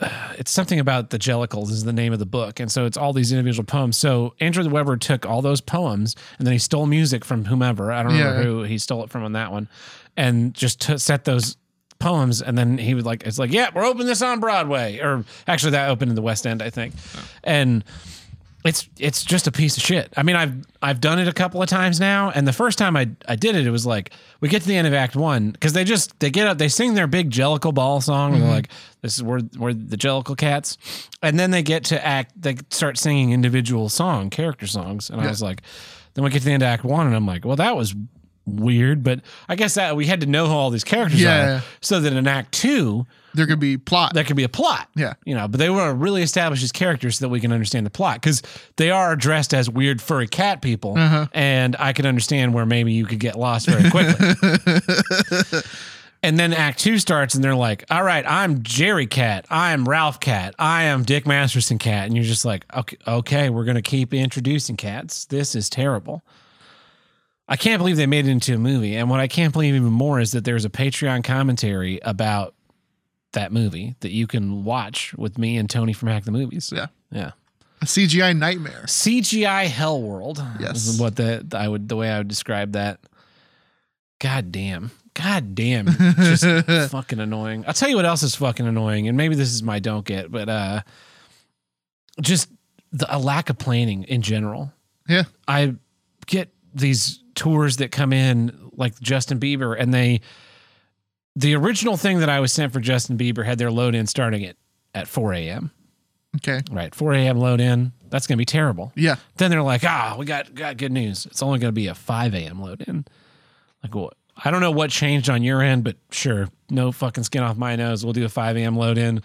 it's something about the Jellicles is the name of the book, and so it's all these individual poems. So Andrew Webber took all those poems, and then he stole music from whomever I don't remember Yeah. who he stole it from on that one, and just t- set those poems, and then he would like it's like yeah, we're opening this on Broadway, or actually that opened in the West End, I think, oh. and it's it's just a piece of shit. I mean, I've I've done it a couple of times now, and the first time I I did it, it was like we get to the end of Act One because they just they get up, they sing their big Jellicle Ball song, and they're mm-hmm. like, "This is where we're the Jellicle Cats," and then they get to act, they start singing individual song character songs, and I was like, then we get to the end of Act One, and I'm like, well, that was weird, but I guess that we had to know who all these characters Yeah. are, so that in Act Two There could be plot. there could be a plot. Yeah. You know, but they want to really establish these characters so that we can understand the plot because they are dressed as weird furry cat people. Uh-huh. And I can understand where maybe you could get lost very quickly. and then Act Two starts and they're like, all right, I'm Jerry Cat. I am Ralph Cat. I am Dick Masterson Cat. And you're just like, okay, okay we're going to keep introducing cats. This is terrible. I can't believe they made it into a movie. And what I can't believe even more is that there's a Patreon commentary about that movie that you can watch with me and Tony from Hack the Movies. yeah. Yeah. A CGI nightmare. CGI Hell World. Yes. What the I would the way I would describe that. God damn. God damn. Just fucking annoying. I'll tell you what else is fucking annoying, and maybe this is my don't get, but uh just the a lack of planning in general. Yeah. I get these tours that come in like Justin Bieber and they the original thing that I was sent for Justin Bieber had their load in starting at at 4 a.m. Okay. Right. 4 a.m. load in. That's gonna be terrible. Yeah. Then they're like, ah, we got got good news. It's only gonna be a 5 a.m. load in. Like what I don't know what changed on your end, but sure, no fucking skin off my nose. We'll do a 5 a.m. load in.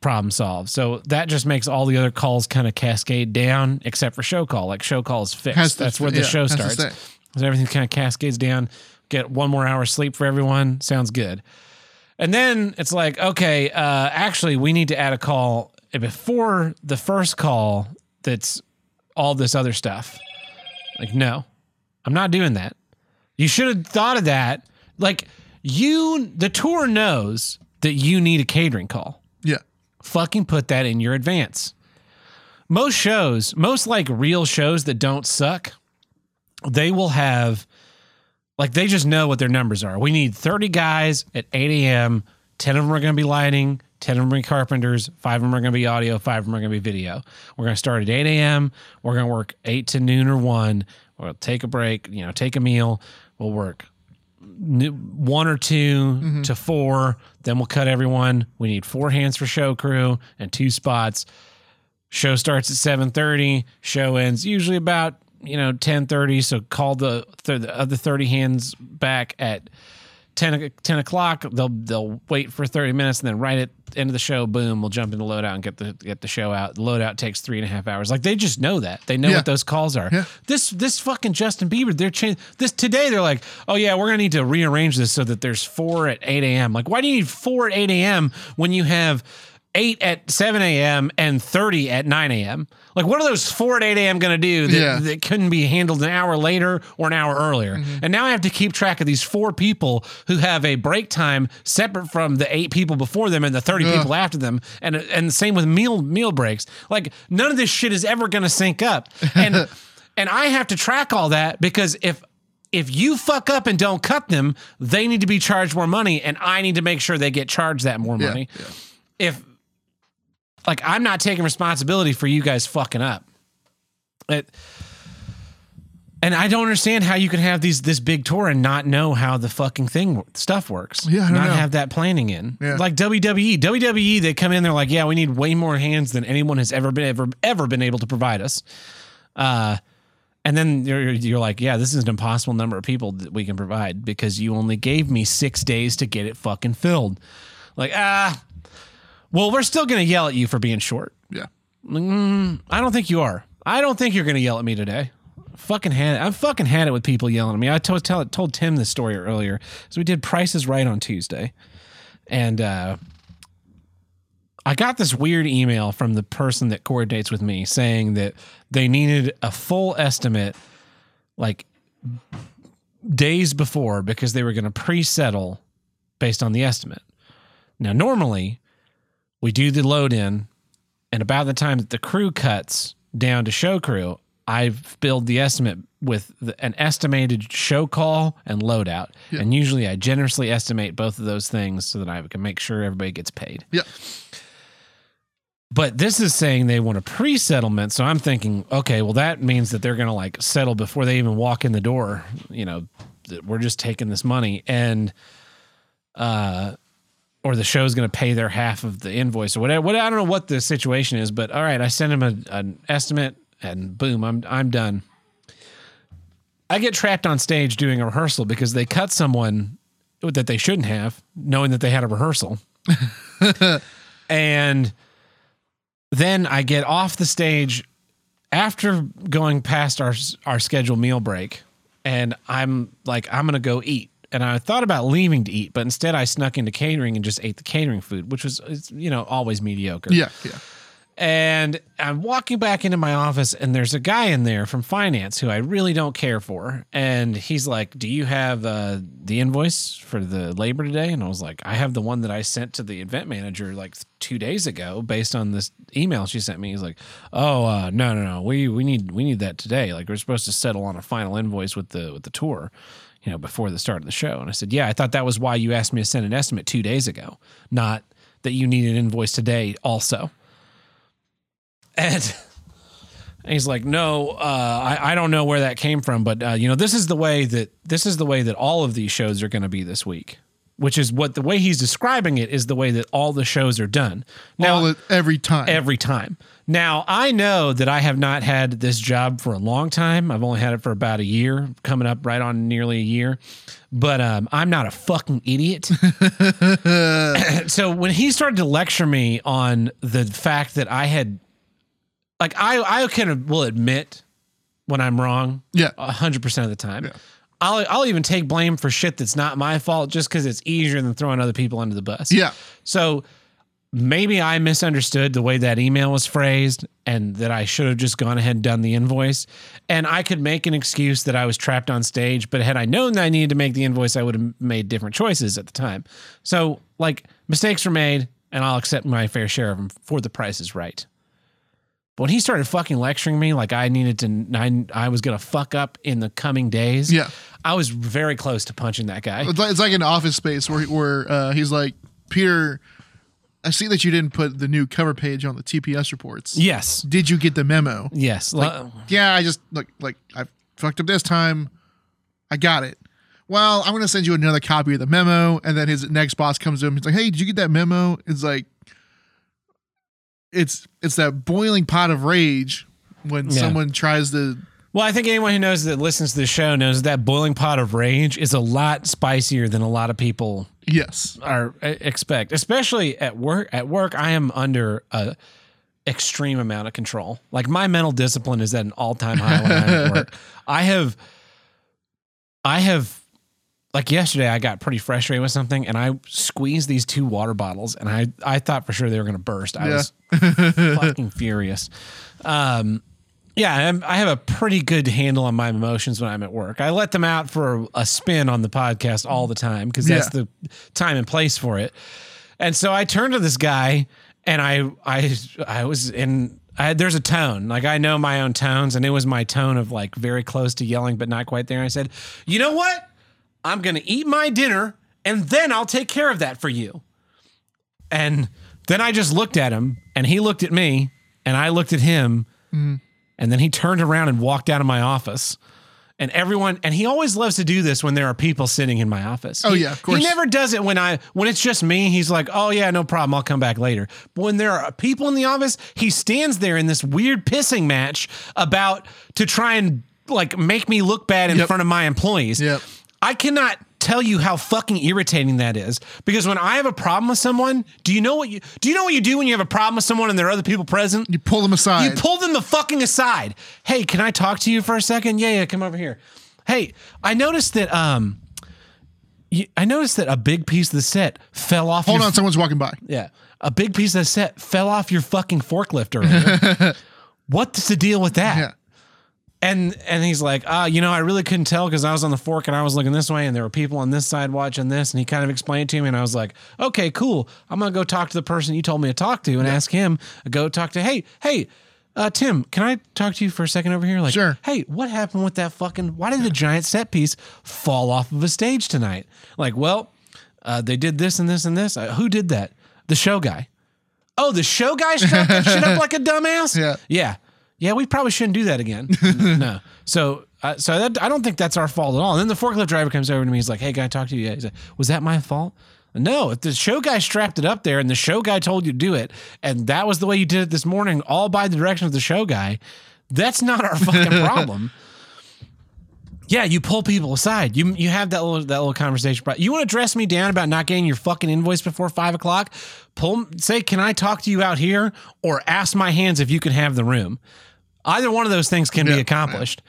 Problem solved. So that just makes all the other calls kind of cascade down, except for show call. Like show call is fixed. Has to- That's where the yeah, show starts. So everything kind of cascades down. get one more hour of sleep for everyone. Sounds good. And then it's like, okay, uh, actually, we need to add a call before the first call that's all this other stuff. Like, no, I'm not doing that. You should have thought of that. Like, you, the tour knows that you need a catering call. Yeah. Fucking put that in your advance. Most shows, most like real shows that don't suck, they will have like they just know what their numbers are. We need 30 guys at 8 a.m. 10 of them are going to be lighting, 10 of them are carpenters, five of them are going to be audio, five of them are going to be video. We're going to start at 8 a.m. We're going to work 8 to noon or 1. We'll take a break, you know, take a meal. We'll work one or 2 mm-hmm. to four. Then we'll cut everyone. We need four hands for show crew and two spots. Show starts at seven thirty. Show ends usually about you know ten thirty. So call the th- the other thirty hands back at 10, o- 10 o'clock. They'll they'll wait for thirty minutes and then right at the end of the show, boom, we'll jump into loadout and get the get the show out. The loadout takes three and a half hours. Like they just know that. They know Yeah. what those calls are. Yeah. This this fucking Justin Bieber, they're changing this today. They're like, oh yeah, we're gonna need to rearrange this so that there's four at eight a.m. Like, why do you need four at eight a.m. when you have eight at seven a.m. and thirty at nine a.m. Like, what are those four at eight a.m. gonna do that, Yeah. that couldn't be handled an hour later or an hour earlier? Mm-hmm. And now I have to keep track of these four people who have a break time separate from the eight people before them and the thirty people after them, and and the same with meal meal breaks. Like, none of this shit is ever gonna sync up, and and I have to track all that because if if you fuck up and don't cut them, they need to be charged more money, and I need to make sure they get charged that more Yeah, money. If like I'm not taking responsibility for you guys fucking up. It, and I don't understand how you can have these this big tour and not know how the fucking thing stuff works. Yeah, I not know. have that planning in. Yeah. Like WWE, WWE, they come in, they're like, yeah, we need way more hands than anyone has ever been ever ever been able to provide us. Uh, and then you're you're like, yeah, this is an impossible number of people that we can provide because you only gave me six days to get it fucking filled. Like ah, well, we're still gonna yell at you for being short. Yeah. I don't think you are. I don't think you're going to yell at me today. Fucking had it. I fucking had it with people yelling at me. I told tell, told Tim this story earlier. So we did Prices Right on Tuesday, and uh, I got this weird email from the person that coordinates with me saying that they needed a full estimate, like days before, because they were going to pre-settle based on the estimate. Now, normally we do the load in and about the time that the crew cuts down to show crew, I've billed the estimate with the, an estimated show call and loadout. And usually I generously estimate both of those things so that I can make sure everybody gets paid. Yeah. But this is saying they want a pre settlement. So I'm thinking, okay, well, that means that they're going to like settle before they even walk in the door. You know, we're just taking this money. And, uh, or the show's going to pay their half of the invoice or whatever. What I don't know what the situation is, but all right, I send him a, an estimate, and boom, I'm I'm done. I get trapped on stage doing a rehearsal because they cut someone that they shouldn't have, knowing that they had a rehearsal, and then I get off the stage after going past our our scheduled meal break, and I'm like, I'm gonna go eat. And I thought about leaving to eat, but instead I snuck into catering and just ate the catering food, which was, you know, always mediocre. Yeah. Yeah. And I'm walking back into my office, and there's a guy in there from finance who I really don't care for. And he's like, Do you have uh, the invoice for the labor today? And I was like, I have the one that I sent to the event manager like two days ago based on this email she sent me. He's like, Oh, uh, no, no, no. We, we need we need that today. Like, we're supposed to settle on a final invoice with the with the tour. You know, before the start of the show. And I said, Yeah, I thought that was why you asked me to send an estimate two days ago, not that you need an invoice today also. And and he's like, no, uh, I, I don't know where that came from, but uh, you know, this is the way that this is the way that all of these shows are going to be this week, which is what the way he's describing it is the way that all the shows are done now All every time. every time. Now I know that I have not had this job for a long time. I've only had it for about a year, coming up right on nearly a year. But um, I'm not a fucking idiot. so when he started to lecture me on the fact that I had, like, I I kind of will admit when I'm wrong. Yeah. a hundred percent of the time. I'll I'll even take blame for shit that's not my fault just because it's easier than throwing other people under the bus. Yeah. So maybe I misunderstood the way that email was phrased and that I should have just gone ahead and done the invoice. And I could make an excuse that I was trapped on stage, but had I known that I needed to make the invoice, I would have made different choices at the time. So, like, mistakes were made, and I'll accept my fair share of them for the price is right. But when he started fucking lecturing me like I needed to, I, I was going to fuck up in the coming days. Yeah. I was very close to punching that guy. It's like, it's like an office space where where uh, he's like, Peter, I see that you didn't put the new cover page on the TPS reports. Yes. Did you get the memo? Yes. Like, Yeah, I just like like I fucked up this time. I got it. Well, I'm gonna send you another copy of the memo, and then his next boss comes to him. He's like, "Hey, did you get that memo?" It's like, it's it's that boiling pot of rage when Yeah. someone tries to. Well, I think anyone who knows that listens to the show knows that boiling pot of rage is a lot spicier than a lot of people Yes, are uh, expect, especially at work. At work, I am under a extreme amount of control. Like my mental discipline is at an all time high when I'm at work. I have, I have, like yesterday, I got pretty frustrated with something, and I squeezed these two water bottles, and I I thought for sure they were going to burst. I Yeah. was fucking furious. Um, yeah, I'm, I have a pretty good handle on my emotions when I'm at work. I let them out for a spin on the podcast all the time because that's Yeah. the time and place for it. And so I turned to this guy and I I I was in I, there's a tone like I know my own tones and it was my tone of like very close to yelling but not quite there. I said, "You know what? I'm going to eat my dinner and then I'll take care of that for you." And then I just looked at him and he looked at me and I looked at him mm-hmm. And then he turned around and walked out of my office. And everyone, and he always loves to do this when there are people sitting in my office. Oh, He- yeah, of course. He never does it when I when it's just me. He's like, "Oh yeah, no problem. I'll come back later." But when there are people in the office, he stands there in this weird pissing match about to try and like make me look bad in Yep. front of my employees. Yep. I cannot tell you how fucking irritating that is because when I have a problem with someone, do you know what you do you know what you do when you have a problem with someone and there are other people present? you pull them aside. You pull them the fucking aside. Hey, can I talk to you for a second? Yeah, yeah, come over here. Hey, I noticed that um I noticed that a big piece of the set fell off Hold on, someone's walking by. yeah. A big piece of the set fell off your fucking forklift earlier. What's the deal with that? Yeah. And and he's like, ah, you know, I really couldn't tell because I was on the fork and I was looking this way, and there were people on this side watching this, and he kind of explained it to me, and I was like, okay, cool. I'm gonna go talk to the person you told me to talk to and ask him. Go talk to, hey, hey, uh, Tim, can I talk to you for a second over here? Like, Sure. Hey, what happened with that fucking? Why did the giant set piece fall off of a stage tonight? Like, well, uh, they did this and this and this. Uh, who did that? The show guy. Oh, the show guy strapped that shit up like a dumbass. Yeah. yeah, yeah. We probably shouldn't do that again. no. So, uh, so that, I don't think that's our fault at all. And then the forklift driver comes over to me. He's like, "Hey, can I talk to you?" He's like, "Was that my fault?" No, if the show guy strapped it up there and the show guy told you to do it, and that was the way you did it this morning, all by the direction of the show guy, that's not our fucking problem. Yeah, you pull people aside. You you have that little that little conversation. But you want to dress me down about not getting your fucking invoice before five o'clock? Pull say, can I talk to you out here, or ask my hands if you can have the room? Either one of those things can Yeah, be accomplished.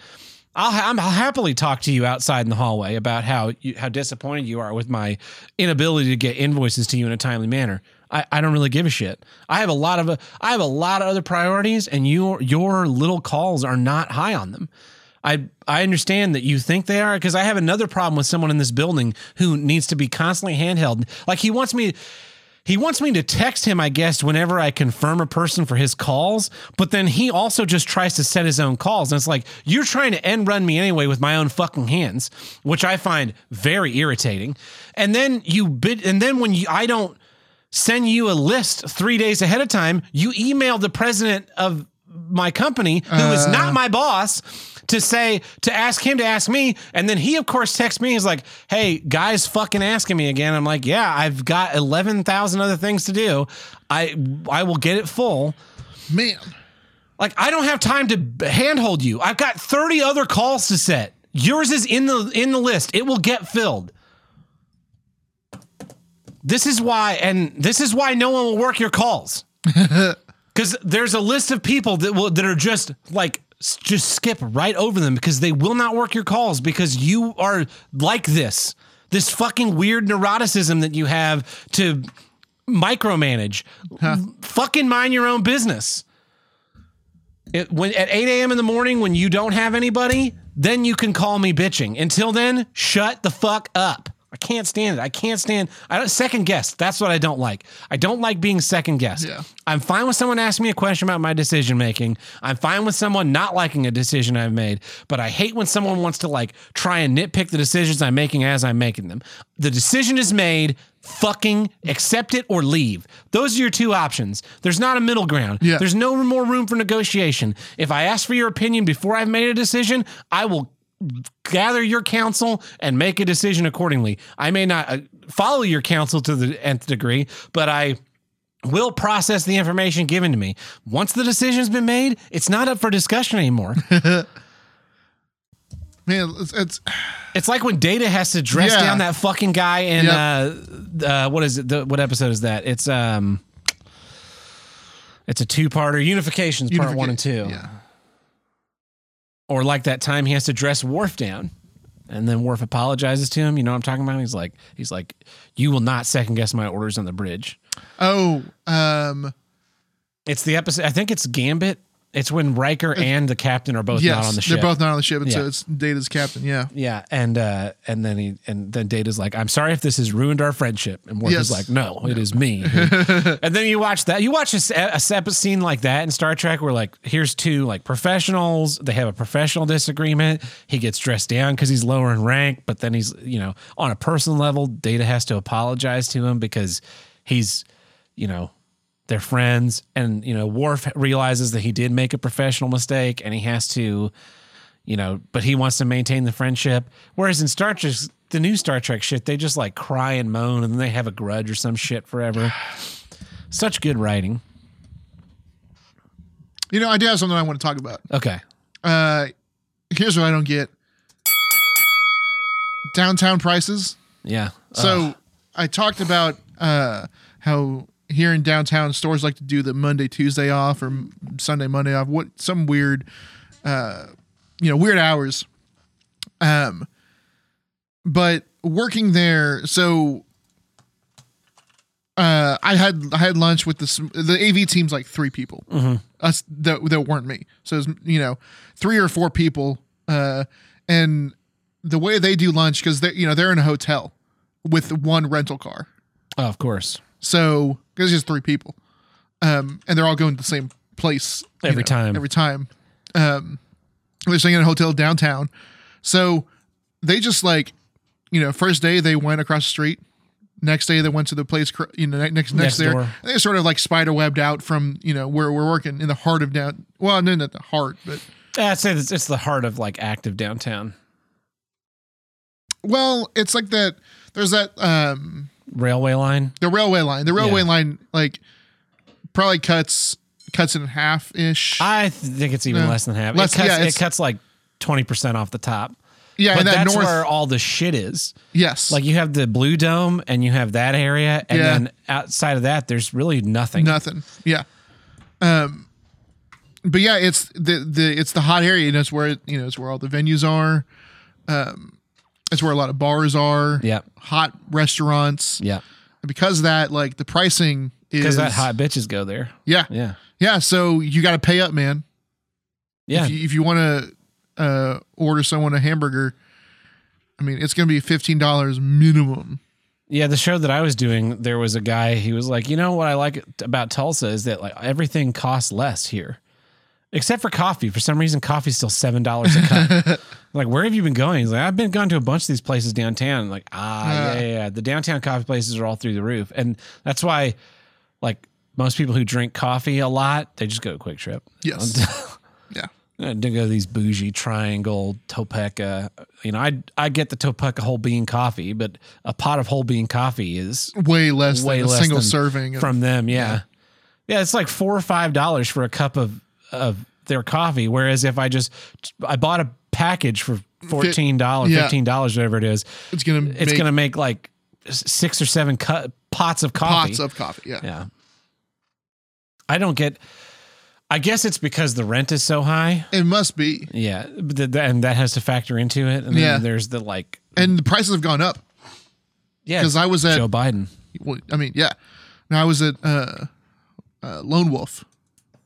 I'll, I'll happily talk to you outside in the hallway about how you, how disappointed you are with my inability to get invoices to you in a timely manner. I, I don't really give a shit. I have a lot of I have a lot of other priorities, and your your little calls are not high on them. I I understand that you think they are because I have another problem with someone in this building who needs to be constantly handheld. Like he wants me he wants me to text him, I guess, whenever I confirm a person for his calls, but then he also just tries to set his own calls. And it's like, you're trying to end run me anyway with my own fucking hands, which I find very irritating. And then you bid, and then when you, I don't send you a list three days ahead of time, you email the president of my company, who is not uh. my boss, to say to ask him to ask me, and then he of course texts me. He's like, "Hey, guys, fucking asking me again." I'm like, "Yeah, I've got eleven thousand other things to do. I I will get it full." Man, Like I don't have time to handhold you. I've got 30 other calls to set. Yours is in the in the list. It will get filled. This is why and this is why no one will work your calls. Cuz there's a list of people that will that are just like just skip right over them because they will not work your calls because you are like this. This fucking weird neuroticism that you have to micromanage. Fucking mind your own business. It, when at 8 a.m. in the morning when you don't have anybody, then you can call me bitching. Until then, shut the fuck up. I can't stand it. I can't stand. I don't second guess. That's what I don't like. I don't like being second guessed. Yeah. I'm fine with someone asking me a question about my decision making. I'm fine with someone not liking a decision I've made, but I hate when someone wants to like try and nitpick the decisions I'm making as I'm making them. The decision is made. Fucking accept it or leave. Those are your two options. There's not a middle ground. Yeah. There's no more room for negotiation. If I ask for your opinion before I've made a decision, I will gather your counsel and make a decision accordingly. I may not uh, follow your counsel to the nth degree, but I will process the information given to me. Once the decision's been made, it's not up for discussion anymore. Man, it's, it's it's like when Data has to dress Yeah. down that fucking guy in Yep. uh, uh what is it? The, what episode is that? It's um it's a two-parter, Unifications part 1 and 2. Yeah. Or like that time he has to dress Worf down. And then Worf apologizes to him. You know what I'm talking about? He's like, he's like, you will not second guess my orders on the bridge. Oh, um, It's the episode. I think it's Gambit. It's when Riker and the captain are both yes, not on the ship. they're both not on the ship, and so it's Data's captain. Yeah, yeah, and uh, and then he and then Data's like, "I'm sorry if this has ruined our friendship," and Worf Yes. is like, "No, it is me." and then you watch that. You watch a separate scene like that in Star Trek, where like here's two like professionals. They have a professional disagreement. He gets dressed down because he's lower in rank, but then he's you know on a personal level, Data has to apologize to him because he's you know they're friends and you know Worf realizes that he did make a professional mistake and he has to you know but he wants to maintain the friendship. Whereas in Star Trek the new Star Trek shit they just like cry and moan and then they have a grudge or some shit forever. Such good writing. You know, I do have something I want to talk about. okay. Uh, here's what I don't get: downtown prices. yeah. So I talked about uh, how here in downtown stores like to do the Monday Tuesday off or Sunday Monday off. What some weird, uh, you know, weird hours. Um, but working there, so uh, I had I had lunch with the the AV team's like three people. Us that that weren't me. So it's you know three or four people. Uh, and the way they do lunch because they you know they're in a hotel with one rental car. oh, of course So because it's just three people, um, and they're all going to the same place Every time. Every time, um, they're staying in a hotel downtown. So they just like, you know, first day they went across the street. Next day they went to the place, you know, next next, Next there. door. And they sort of like spider webbed out from you know where we're working in the heart of down. Well, no, not the heart, but I'd say it's, it's the heart of like active downtown well, it's like that. There's that um railway line the railway line. The railway Yeah. line like probably cuts cuts it in half ish. I think it's even No. less than half Less- it cuts, yeah, it cuts like 20% off the top yeah, but and that that's north. where all the shit is yes, Like you have the blue dome and you have that area, and Yeah. then outside of that, there's really nothing. nothing. Yeah. Um, but yeah, it's the the it's the hot area. You know, it's where you know it's where all the venues are. Um, it's where a lot of bars are. Yeah. hot restaurants. Yeah, And because of that, like the pricing is because that hot bitches go there. Yeah, Yeah, yeah. So you got to pay up, man. yeah. If you, if you want to uh, order someone a hamburger, I mean, it's going to be fifteen dollars minimum. Yeah, the show that I was doing, there was a guy. He was like, you know what I like about Tulsa is that like everything costs less here, except for coffee. For some reason, coffee's still seven dollars a cup. like, where have you been going? He's like, I've been going to a bunch of these places downtown. like, ah, yeah, yeah, yeah. The downtown coffee places are all through the roof, and that's why, like most people who drink coffee a lot, they just go to QuikTrip. Yes. yeah. To go to these bougie triangle Topeca. You know, I I get the Topeca whole bean coffee, but a pot of whole bean coffee is Way less way than a less single than serving of- from them. Yeah. yeah, it's like four or five dollars for a cup of of their coffee. Whereas if I just I bought a package for fourteen dollars, Yeah. fifteen dollars, whatever it is, It's gonna it's make gonna make like six or seven cu- pots of coffee. pots of coffee. Yeah. Yeah. I don't get I guess it's because the rent is so high. It must be. Yeah, but th- th- and that has to factor into it. And then Yeah. there's the like, And the prices have gone up. Yeah, because I was at- Joe Biden. Well, I mean, yeah. Now I was at uh, uh, Lone Wolf,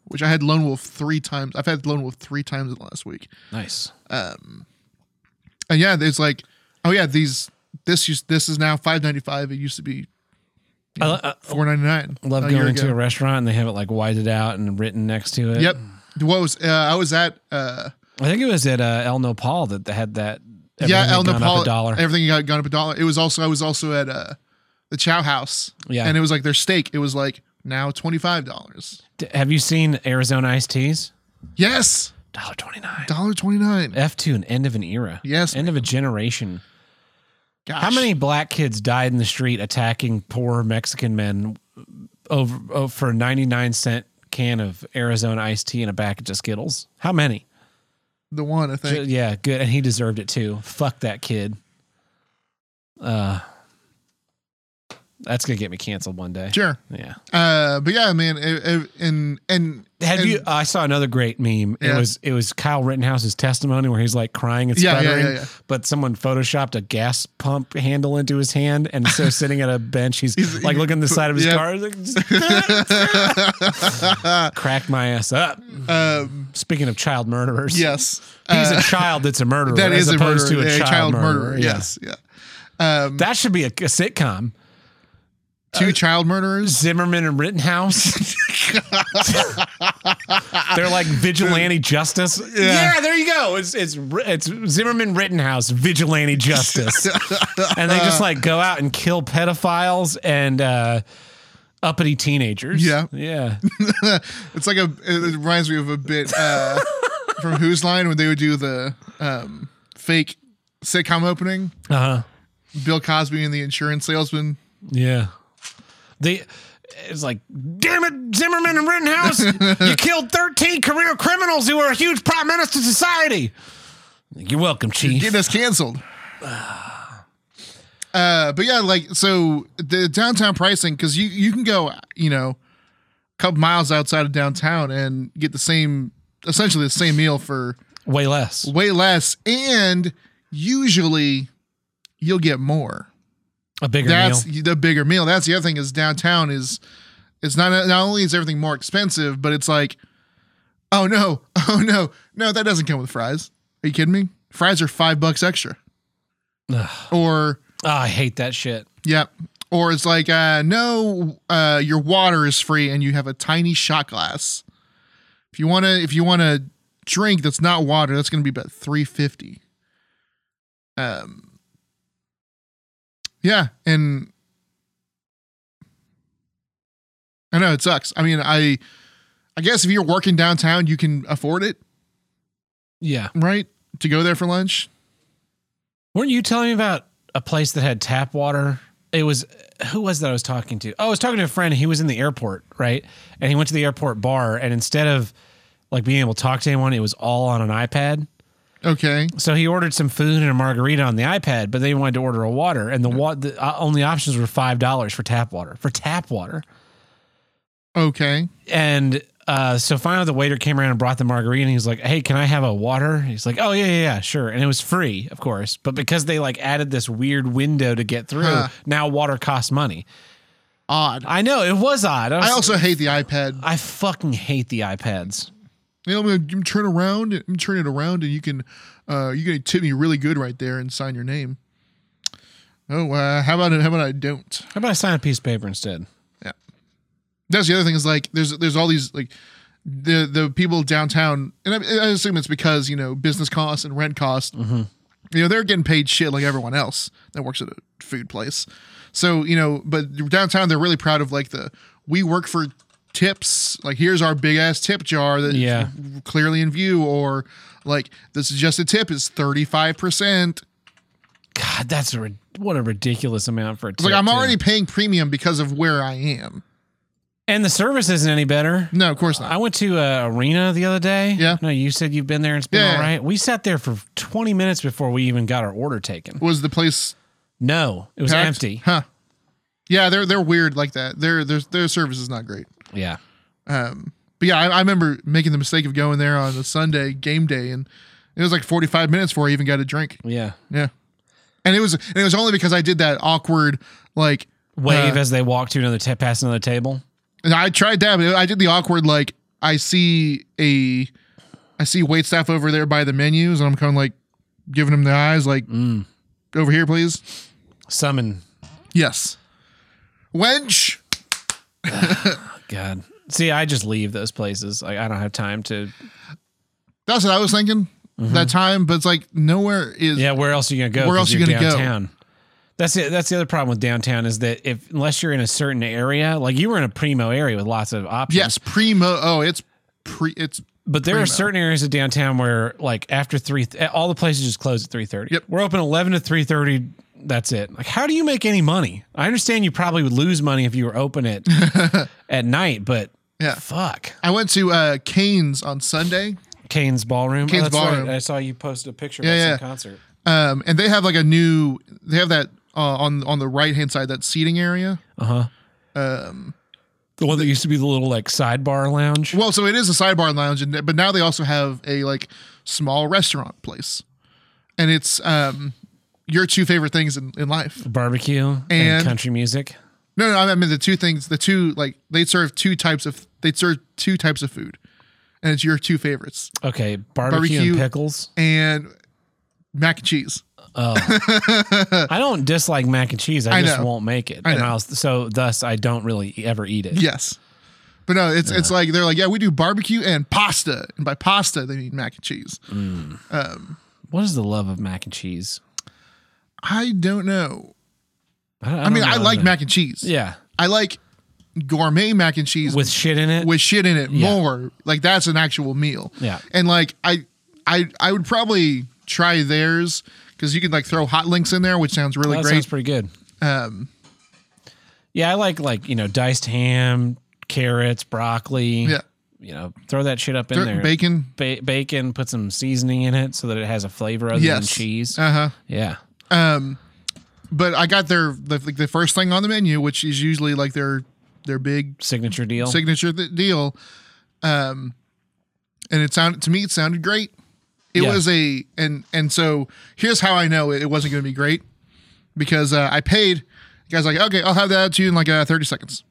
which I had Lone Wolf three times. I've had Lone Wolf three times in the last week. Nice. And yeah, it's like, oh yeah, these this used this is now five ninety five. It used to be I, lo- I four ninety nine. love going to a restaurant and they have it like whited out and written next to it. Yep. What was uh, I was at? Uh, I think it was at uh, El Nopal that they had that. yeah, El had gone up Nopal. a dollar. Everything got gone up a dollar. It was also I was also at uh, the Chow House. Yeah. and it was like their steak. It was like now twenty five dollars. D- have you seen Arizona iced teas? Yes, Dollar twenty nine. dollar twenty nine. F two, an end of an era. Yes, end of a generation. Gosh. How many black kids died in the street attacking poor Mexican men over, over for a 99 cent can of Arizona iced tea and a package of Skittles? How many? The one I think. Yeah, good. And he deserved it too. Fuck that kid. Uh, that's going to get me canceled one day. Sure. Yeah. Uh, but yeah, man, it, it, and and Have and- you? I saw another great meme. It was it was Kyle Rittenhouse's testimony where he's like crying and Yeah, yeah, sputtering, yeah, yeah. but someone photoshopped a gas pump handle into his hand, and so sitting at a bench, he's, He's- like looking at the side of his yeah. car, like, cracked my ass up. Um, Speaking of child murderers, yes, he's Uh, a child that's a murderer. That is as is a opposed murderer, to a, yeah, child, murderer. Yeah. Yes, yeah. Um, that should be a, a sitcom. Two child murderers. Zimmerman and Rittenhouse. They're like vigilante justice. Yeah. there you go. It's it's it's Zimmerman Rittenhouse vigilante justice, and they just like go out and kill pedophiles and uh, uppity teenagers. Yeah. yeah. It's like a. It reminds me of a bit uh, from Whose Line when they would do the um, fake sitcom opening. Uh huh. Bill Cosby and the insurance salesman. Yeah. They. It's like, damn it, Zimmerman and Rittenhouse, you killed 13 career criminals who are a huge prime minister to society. You're welcome, Chief. Getting us canceled. Uh, but yeah, like so the downtown pricing because you you can go you know a couple miles outside of downtown and get the same essentially the same meal for Way less. way less and usually you'll get more. A bigger That's meal. the bigger meal. That's the other thing is downtown is it's not not only is everything more expensive, but it's like, oh no, oh no, no, that doesn't come with fries. Are you kidding me? Fries are five bucks extra. Ugh. Or Oh, I hate that shit. Yep. Or it's like, uh, no, uh, your water is free and you have a tiny shot glass. If you wanna, if you wanna drink that's not water, that's gonna be about three fifty. Um. Yeah, and I know it sucks. I mean, I, I guess if you're working downtown, you can afford it, Yeah. right? To go there for lunch. Weren't you telling me about a place that had tap water? It was who was that I was talking to? Oh, I was talking to a friend. He was in the airport, right? And he went to the airport bar, and instead of like being able to talk to anyone, it was all on an iPad. Okay. So he ordered some food and a margarita on the iPad, but they wanted to order a water, and the wa- the uh, only options were five dollars for tap water. For tap water, Okay. and uh, so finally the waiter came around and brought the margarita and he was like, Hey, can I have a water? He's like, Oh yeah, yeah, yeah, sure. And it was free, of course. But because they like added this weird window to get through, Huh. now water costs money. Odd. I know, it was odd. I, was, I also hate the iPad. I fucking hate the iPads. You know, I'm gonna, I'm turn around, I'm gonna turn it around, and you can, uh, you can tip me really good right there and sign your name. Oh, uh, how about? How about I don't? How about I sign a piece of paper instead? Yeah, that's the other thing is like there's there's all these like the the people downtown, and I, I assume it's because you know business costs and rent costs. You know they're getting paid shit like everyone else that works at a food place. So you know, but downtown they're really proud of like the we work for tips. Like here's our big ass tip jar that Yeah. clearly in view, or like the suggested tip is thirty five percent. God, that's a what a ridiculous amount for a tip like I'm too. already paying premium because of where I am. and the service isn't any better. No, of course not. I went to uh, Arena the other day. Yeah. No, you said you've been there and it's been Yeah. all right. We sat there for 20 minutes before we even got our order taken. Was the place No, it was packed? empty. Huh. Yeah, they're they're weird like that. Their their their service is not great. Yeah. Um, but yeah, I, I remember making the mistake of going there on a Sunday game day, and it was like 45 minutes before I even got a drink. Yeah. Yeah, and it was and it was only because I did that awkward like Wave uh, as they walk to another ta- past another table. And I tried that, but I did the awkward like I see a I see wait staff over there by the menus, and I'm kind of like giving them the eyes, like over here, please. Summon. Yes, wench. God. See, I just leave those places. Like I don't have time to. That's what I was thinking that mm-hmm. time, but it's like nowhere is. Yeah, where else are you gonna go? Where else are you gonna go? downtown. That's it. That's the other problem with downtown is that if unless you're in a certain area, like you were in a primo area with lots of options. Yes, primo. Oh, it's pre. It's But there are certain areas of downtown where, like, after three, all the places just close at three thirty. Yep. We're open eleven to three thirty. That's it. Like, how do you make any money? I understand you probably would lose money if you were open at at night, but yeah. fuck, I went to uh Cain's on Sunday, Cain's Ballroom. Cain's that's right. Ballroom. I saw you posted a picture Yeah, about yeah. some concert. um, and they have like a new. They have that uh, on on the right hand side that seating area. Uh huh. Um, the one that used to be the little like sidebar lounge. Well, so it is a sidebar lounge, and but now they also have a like small restaurant place, and it's um your two favorite things in, in life. Barbecue and, And- country music. No, no, I mean the two things, the two like they serve two types of they serve two types of food, and it's your two favorites Okay, barbecue, Barbecue. and pickles. and mac and cheese. Oh. I don't dislike mac and cheese. I, I just know. won't make it, I and. I'll so thus I don't really ever eat it. Yes, but no, it's it's uh. like they're like yeah we do barbecue and pasta, and by pasta they mean mac and cheese. Mm. Um, what is the love of mac and cheese? I don't know. I, I, mean, don't I know like either. mac and cheese. Yeah, I like gourmet mac and cheese with shit in it. with shit in it Yeah. more. Like that's an actual meal. Yeah. And like I I I would probably try theirs because you can like throw hot links in there, which sounds really that great. sounds pretty good. um Yeah, I like like you know diced ham, carrots, broccoli. yeah. you know, throw that shit up in there. Bacon. Ba- bacon, put some seasoning in it so that it has a flavor other than Yes. cheese. Uh-huh. yeah, Um but I got their the, like the first thing on the menu, which is usually like their their big signature deal. signature th- deal. Um and it sounded to me it sounded great. It Yeah. was a and and so here's how I know it, it wasn't going to be great because uh, I paid. The guy's like, okay, I'll have that to you in like uh, 30 seconds.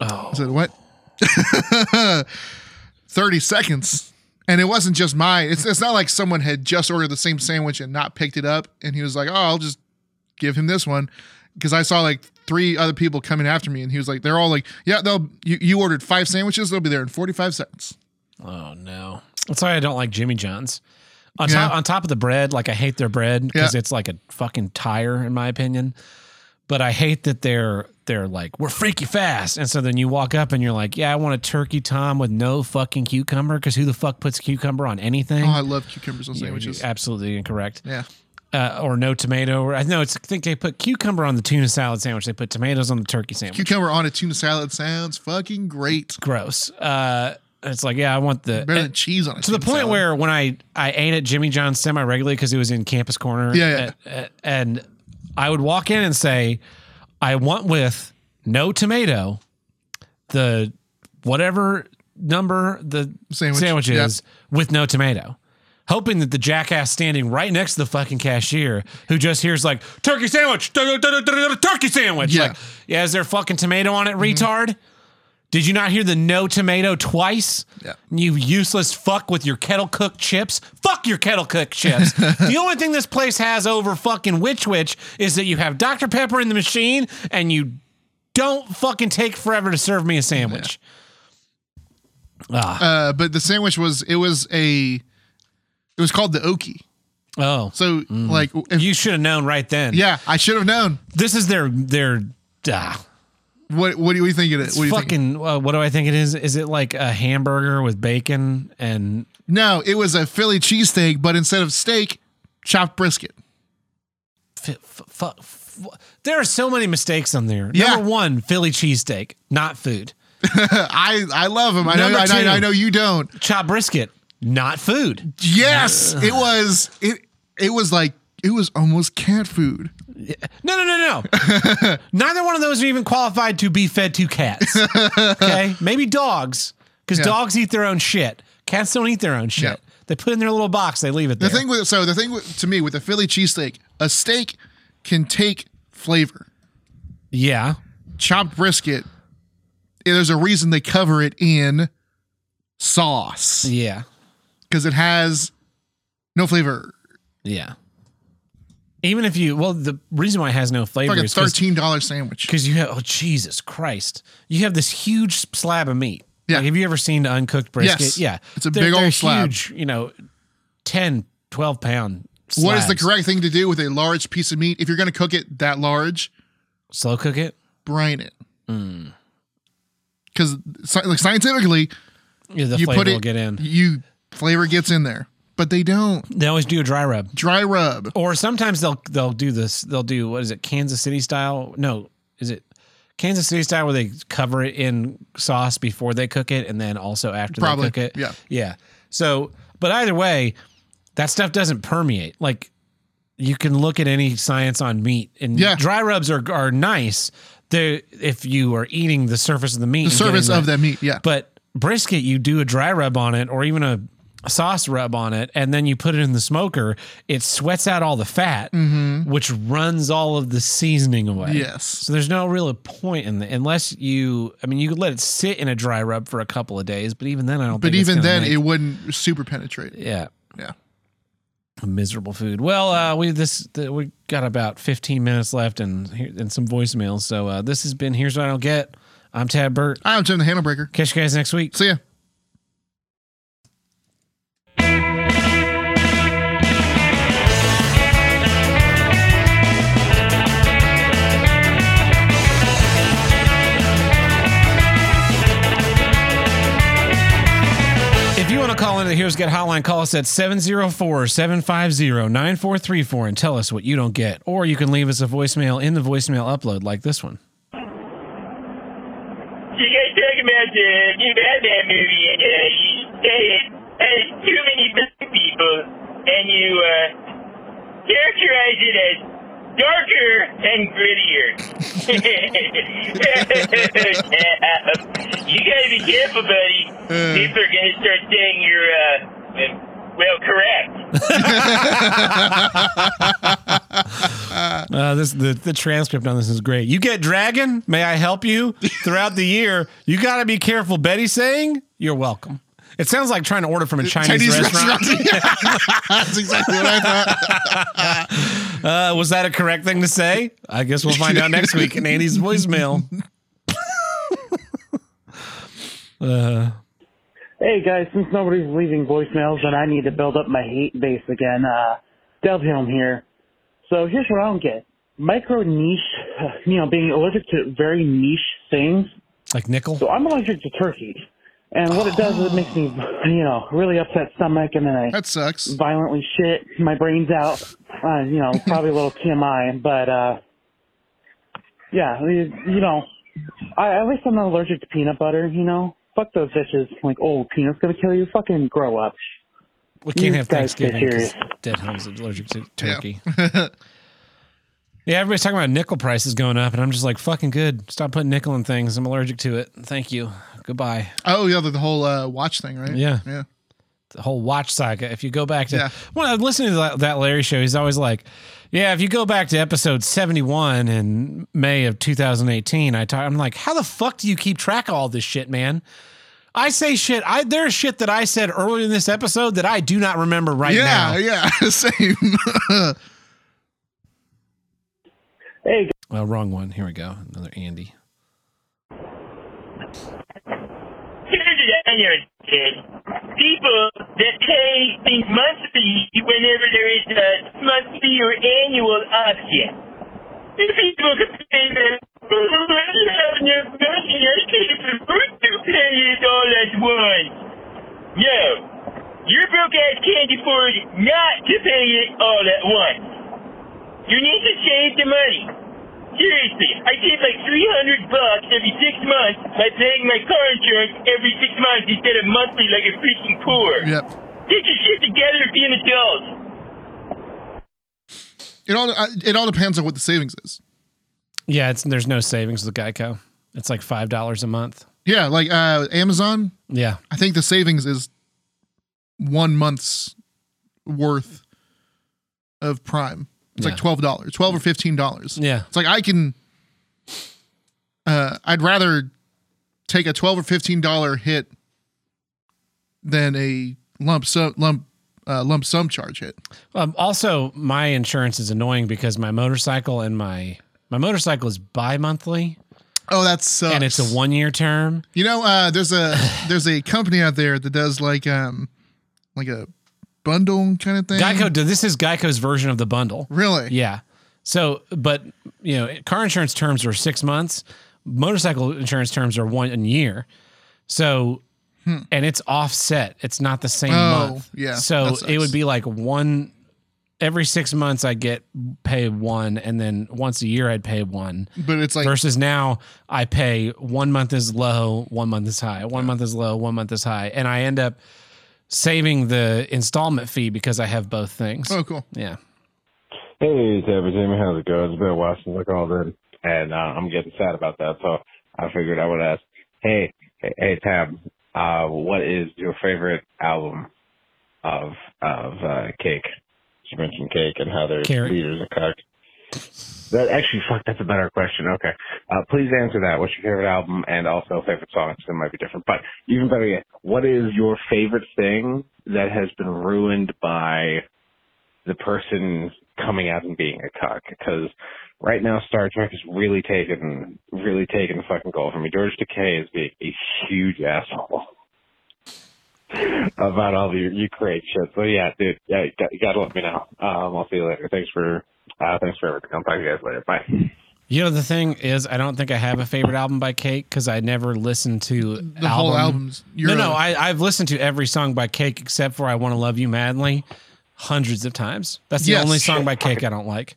oh, I said, what? 30 seconds. And it wasn't just mine. It's, it's not like someone had just ordered the same sandwich and not picked it up. And he was like, oh, I'll just give him this one. Because I saw like three other people coming after me. And he was like, they're all like, yeah, they'll, you, you ordered five sandwiches. They'll be there in 45 seconds. oh no. That's why I don't like Jimmy John's. On Yeah. top on top of the bread, like I hate their bread because Yeah. it's like a fucking tire in my opinion. But I hate that they're they're like we're freaky fast, and so then you walk up and you're like, yeah, I want a turkey tom with no fucking cucumber because who the fuck puts cucumber on anything? Oh, I love cucumbers on sandwiches. absolutely incorrect. Yeah. uh, or no tomato. Or I know it's. I think they put cucumber on the tuna salad sandwich. They put tomatoes on the turkey sandwich. Cucumber on a tuna salad sounds fucking great. Gross. Uh, it's like yeah, I want the Better than cheese on a to the point where when I I ate at Jimmy John's semi regularly because it was in Campus Corner. Yeah, uh, uh, and I would walk in and say, I want with no tomato, the whatever number the Sandwich, sandwich yeah. with no tomato. Hoping that the jackass standing right next to the fucking cashier who just hears like turkey sandwich, tur- tur- tur- tur- turkey sandwich. Yeah. Like, yeah, is there fucking tomato on it, mm-hmm. retard? Did you not hear the no tomato twice? Yeah. You useless fuck with your kettle cooked chips. Fuck your kettle cooked chips. the only thing this place has over fucking Which Wich is that you have Dr. Pepper in the machine and you don't fucking take forever to serve me a sandwich. uh, but the sandwich was it was a it was called the Okie. Oh. So like if, You should have known right then. yeah, I should have known. This is their their ah, What what do you think it is? it's What do you think? fucking uh, what do I think it is? Is it like a hamburger with bacon and No, it was a Philly cheesesteak, but instead of steak, chopped brisket. f- f- f- there are so many mistakes on there. Yeah. Number one, Philly cheesesteak, not food. I I love them. I know Number I, know- two. I know you don't. Chopped brisket, not food. Yes, it was it it was like it was almost cat food. No, no, no, no. Neither one of those are even qualified to be fed to cats. Okay, maybe dogs because Yeah. dogs eat their own shit. Cats don't eat their own shit. Yeah. They put it in their little box. They leave it The there. thing with so the thing with, to me with the Philly cheesesteak, a steak can take flavor. yeah, Chopped brisket, eh, there's a reason they cover it in sauce yeah, because it has no flavor. yeah. Even if you, well, the reason why it has no flavor Like a is because thirteen dollar sandwich. because you have oh Jesus Christ, you have this huge slab of meat. Yeah. Like, have you ever seen the uncooked brisket? Yes. Yeah, It's a big old slab. Huge, you know, 10, 12 pound. What is the correct thing to do with a large piece of meat? If you're going to cook it that large, Slow cook it. brine it. Hmm. Because like scientifically, Yeah, the you flavor put it, will get in. you flavor gets in there, but they don't. They always do a dry rub. Dry rub. Or sometimes they'll they'll do this. They'll do what is it? Kansas City style? No, is it Kansas City style where they cover it in sauce before they cook it, and then also after Probably, they cook it? yeah. yeah. So, but either way, that stuff doesn't permeate. Like you can look at any science on meat, and Yeah. dry rubs are are nice. They if you are eating the surface of the meat, The surface of that meat, yeah. But brisket, you do a dry rub on it, or even a sauce rub on it, and then you put it in the smoker. It sweats out all the fat, which runs all of the seasoning away. Mm-hmm. Yes. So there's no real point in the unless you. I mean, you could let it sit in a dry rub for a couple of days, but even then, I don't. But even then, make- it wouldn't super penetrate. yeah. Yeah. A miserable food. Well, uh, we this the, we got about 15 minutes left and here, and some voicemails. So uh, this has been here's what I don't get. I'm Tad Burt. I'm Tim the Handle Breaker. Catch you guys next week. See ya. If you want to call into the Here's Get Hotline, call us at 704 750 9434 and tell us what you don't get. Or you can leave us a voicemail in the voicemail upload like this one. You guys talking about the new Batman movie, and uh, you say it too many black people, and you uh, characterize it as darker and grittier. you gotta be careful, buddy. People are gonna start saying you're, uh, well, correct. Uh, this the, the transcript on this is great. You get dragon? May I help you? Throughout the year, you got to be careful. Betty saying, "You're welcome." It sounds like trying to order from a Chinese, restaurant. That's exactly what I thought. Uh, was that a correct thing to say? I guess we'll find out next week in Andy's voicemail. uh, Hey guys, since nobody's leaving voicemails and I need to build up my hate base again, uh, here. So here's what I don't get. Micro niche, you know, being allergic to very niche things. like nickel. So I'm allergic to turkey. And what it does is it makes me, you know, really upset stomach and then I That sucks. violently shit. My brain's out. Uh, you know, probably a little TMI, but, uh, yeah, you, you know, I, at least I'm not allergic to peanut butter, you know? Fuck those bitches. Like, oh, peanut's gonna kill you. Fucking grow up. We can't You have guys get Thanksgiving because serious. Dead Home's allergic to turkey. Yeah. everybody's talking about nickel prices going up, and I'm just like, fucking good. Stop putting nickel in things. I'm allergic to it. Thank you. Goodbye. Oh yeah, the, the whole uh, watch thing, right? Yeah. Yeah. The whole watch saga. If you go back to Yeah. when I was listening to that, that Larry show, he's always like, "Yeah, if you go back to episode 71 in May of 2018, I talk, I'm like, how the fuck do you keep track of all this shit, man?" I say shit. I there's shit that I said earlier in this episode that I do not remember right yeah, now. Yeah, yeah, same. Hey, Well, wrong one. Here we go. Another Andy. Here's the iron, kid. People that pay things monthly whenever there is a monthly or annual option. If people can pay that, well, I have enough money, I can't afford to pay it all at once. No. Your broke ass can't afford not to pay it all at once. You need to save the money. Seriously, I save like 300 bucks every six months by paying my car insurance every six months instead of monthly like a freaking poor. yep. Get your shit together and be an adult. It all uh, it all depends on what the savings is. Yeah, it's there's no savings with Geico. It's like five dollars a month. Yeah, like uh Amazon, Yeah. I think the savings is one month's worth of Prime. It's Yeah. like twelve dollars, twelve or fifteen dollars. Yeah. It's like I can. Uh, I'd rather take a twelve or fifteen dollar hit than a lump sum lump uh, lump sum charge hit. Um, also, my insurance is annoying because my motorcycle and my my motorcycle is bi-monthly Oh, that's sucks. and it's a one year term. You know, uh, there's a there's a company out there that does like um like a bundle kind of thing. Geico. This is Geico's version of the bundle. really? Yeah. So, but you know, car insurance terms are six months. Motorcycle insurance terms are one year. So, and it's offset. It's not the same Hmm. Oh, month. yeah, So it would be like one every six months. I get pay one, and then once a year I'd pay one. But it's like Versus now I pay one month is low, one month is high, one month is low, one month is high, and I end up saving the installment fee because I have both things. oh cool. Yeah. Hey, Tabby Jimmy, how's it going? It's been a while since I called in, and uh, I'm getting sad about that, so I figured I would ask, hey, hey, hey Tab, uh, what is your favorite album of of uh, Cake? You mentioned Cake and how their Carrot. leaders are cocked. That actually, fuck, that's a better question. Okay, uh, please answer that. What's your favorite album and also favorite songs? It might be different, but even better yet, what is your favorite thing that has been ruined by the person coming out and being a cuck because right now Star Trek is really taking really taking fucking goal from me. George Takei is being a huge asshole about all the Ukraine shit. So yeah, dude, yeah, you got- you gotta let me know. Um, I'll see you later. Thanks for uh, thanks for everything. I'll talk to you guys later. Bye. You know the thing is, I don't think I have a favorite album by Cake because I never listened to The whole albums. You're no, no, a- I, I've listened to every song by Cake except for "I Want to Love You Madly" hundreds of times. That's the Yes. only song by Cake I don't like.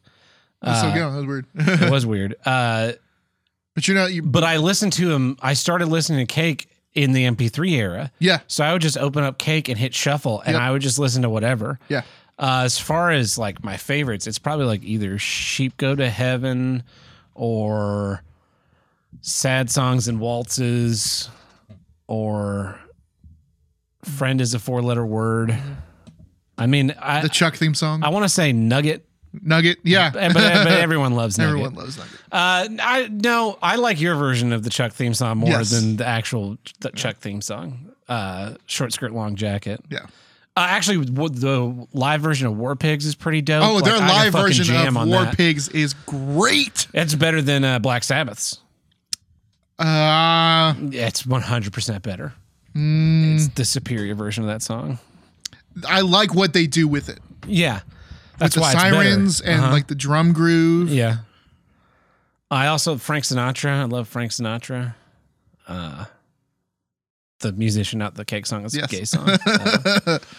That's so uh, good. That was weird. It was weird. Uh, but you know, you but I listened to him. I started listening to Cake in the MP3 era. yeah, So I would just open up Cake and hit shuffle, and Yep. I would just listen to whatever. yeah. Uh, as far as like my favorites, it's probably like either Sheep Go to Heaven or Sad Songs and Waltzes or Friend is a four letter word. I mean, I, The Chuck theme song, I want to say Nugget, Nugget. Yeah, but, but everyone loves Nugget. everyone loves Nugget. Uh, I no, I like your version of the Chuck theme song more Yes. than the actual the Chuck theme song. Uh, short skirt, long jacket. Yeah. Uh, actually, the live version of War Pigs is pretty dope. Oh, Like, their live version of War that. Pigs is great. It's better than uh, Black Sabbath's. Uh, Yeah, It's one hundred percent better. mm, It's the superior version of that song. I like what they do with it. Yeah, that's with the sirens and Uh-huh. like the drum groove. yeah. I also Frank Sinatra. I love Frank Sinatra. Uh, the musician, not the cake song. It's Yes. a gay song.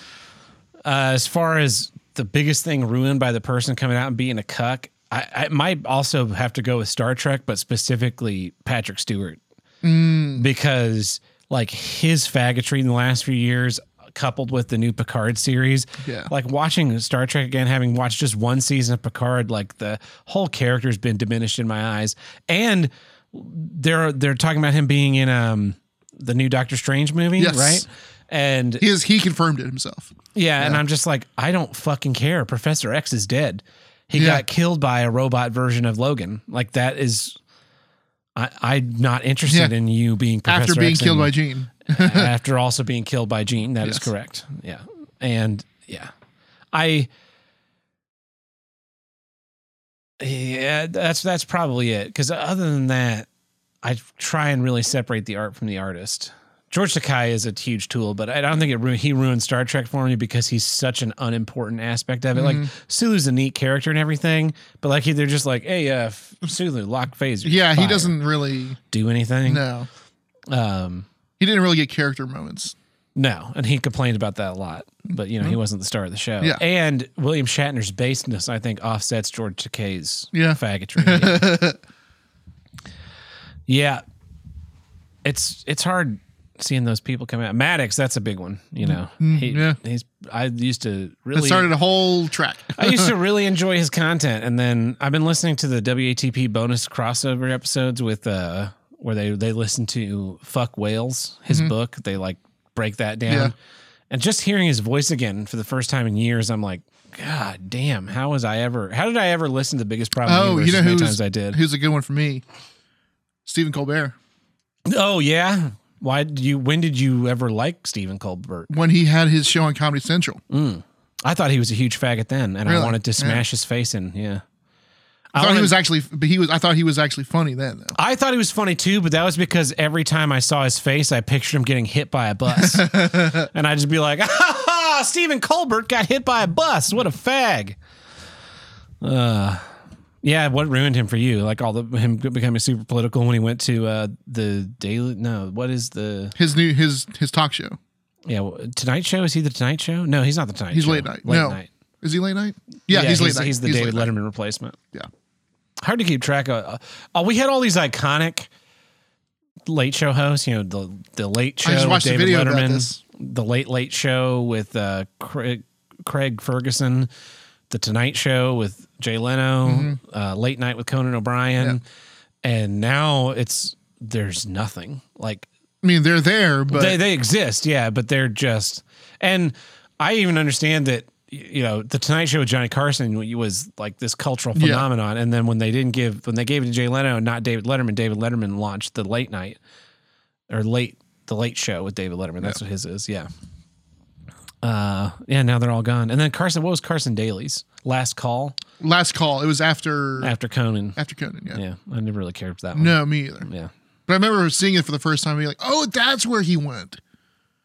Uh, as far as the biggest thing ruined by the person coming out and being a cuck, I, I might also have to go with Star Trek, but specifically Patrick Stewart, Mm. because like his faggotry in the last few years, coupled with the new Picard series, Yeah. like watching Star Trek again, having watched just one season of Picard, like the whole character's been diminished in my eyes, and they're they're talking about him being in um the new Doctor Strange movie, Yes. right? And He is, he confirmed it himself. yeah, and I'm just like, I don't fucking care. Professor X is dead. He Yeah. got killed by a robot version of Logan. Like that is, I, I'm not interested Yeah. in you being Professor After being X killed by Jean. after also being killed by Jean. That is Yes. correct. Yeah, and yeah, I. Yeah, that's that's probably it. Because other than that, I try and really separate the art from the artist. George Takei is a huge tool, but I don't think it ru- he ruined Star Trek for me because he's such an unimportant aspect of it. Like Mm-hmm. Sulu's a neat character and everything, but like they're just like, hey, uh, Sulu, lock phaser. Yeah, he doesn't really. do anything. No, Um, he didn't really get character moments. no, and he complained about that a lot. But you know, he wasn't the star of the show. Mm-hmm. Yeah. and William Shatner's baseness, I think, offsets George Takei's Yeah. faggotry. yeah, it's it's hard seeing those people come out. Maddox, that's a big one. You know, he, Mm-hmm. yeah. he's. I used to really. started a whole track. I used to really enjoy his content, and then I've been listening to the WATP bonus crossover episodes with uh where they they listen to Fuck Whales, his book. They like break that down, Mm-hmm. Yeah. and just hearing his voice again for the first time in years, I'm like, God damn! How was I ever? How did I ever listen to the Biggest Problem? Oh, you know who's times I did. who's a good one for me? Stephen Colbert. Oh yeah. Why did you? When did you ever like Stephen Colbert? When he had his show on Comedy Central. I thought he was a huge faggot then, and I wanted to Yeah. smash his face in. Yeah. I thought he was actually, but he was. I thought he was actually funny then, though. I thought he was funny too, but that was because every time I saw his face, I pictured him getting hit by a bus, and I'd just be like, "Ha ha! Stephen Colbert got hit by a bus. What a fag!" Uh, yeah. What ruined him for you? Like all the him becoming super political when he went to uh, the Daily. No, what is the His new his his talk show. yeah Tonight Show? Is he the Tonight Show? No, he's not the Tonight He's Show. late night. Late no, night. is he late night? Yeah, he's late night. He's the He's David late night. Letterman replacement. Yeah. Hard to keep track of. Uh, we had all these iconic late show hosts. You know, the the late show I just with watched David Letterman, the late late show with uh, Craig, Craig Ferguson, the Tonight Show with Jay Leno, Mm-hmm. uh, Late Night with Conan O'Brien, and now it's there's nothing like I mean, they're there, but they they exist, yeah, but they're just and I even understand that you know the Tonight Show with Johnny Carson was like this cultural Yeah. phenomenon, and then when they didn't give when they gave it to Jay Leno and not David Letterman, David Letterman launched the late night or late the late show with David Letterman. That's what his is, yeah. Uh, yeah. Now they're all gone, and then Carson. What was Carson Daly's last call last call. It was after after Conan? after Conan. Yeah. Yeah, I never really cared for that one. No, me either. Yeah, But I remember seeing it for the first time. and Being like, oh, that's where he went.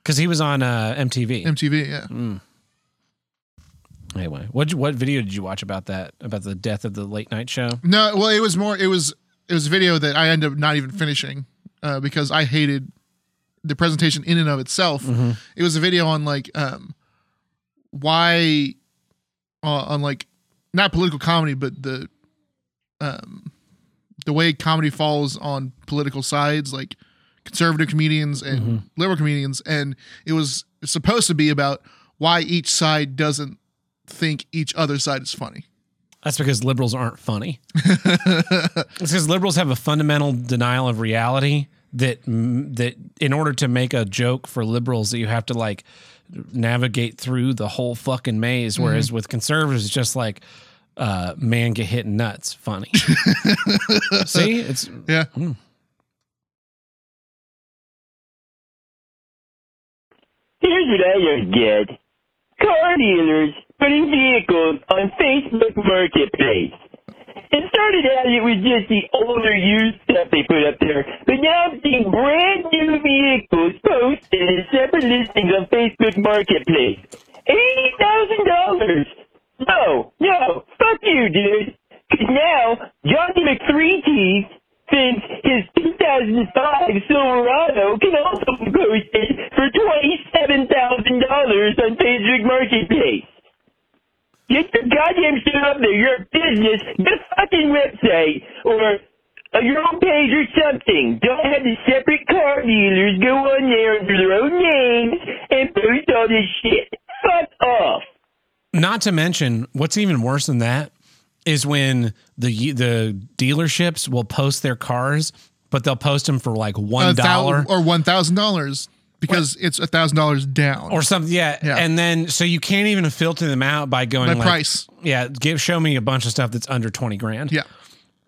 because he was on uh, MTV. MTV. Yeah. Anyway, what what video did you watch about that? About the death of the late night show? No, well, it was more. It was it was a video that I ended up not even finishing uh, because I hated the presentation in and of itself. It was a video on like um why uh, on like not political comedy, but the um the way comedy falls on political sides, like conservative comedians and liberal comedians, and it was supposed to be about why each side doesn't think each other side is funny. That's because liberals aren't funny. it's because liberals have a fundamental denial of reality that that in order to make a joke for liberals that you have to like navigate through the whole fucking maze. Whereas with conservatives, it's just like uh, man get hit in nuts, funny. See, it's Yeah. Here's what I don't get. Car dealers putting vehicles on Facebook Marketplace. It started out it was just the older used stuff they put up there, but now I'm seeing brand new vehicles posted in separate listings on Facebook Marketplace. Eighty thousand dollars. No, no, fuck you, dude. 'Cause now Johnny McThree thinks his 2005 Silverado can also be posted for $27,000 on Facebook Marketplace. Get your goddamn shit up there. You're a business. Get a fucking website or uh, your own page or something. Don't have the separate car dealers go on there under their own names and post all this shit. Fuck off. Not to mention, what's even worse than that is when the the dealerships will post their cars, but they'll post them for like one A or one thousand dollars because it's a thousand dollars down. or something. Yeah. Yeah. and then so you can't even filter them out by going By like, price. Yeah, give show me a bunch of stuff that's under twenty grand. yeah,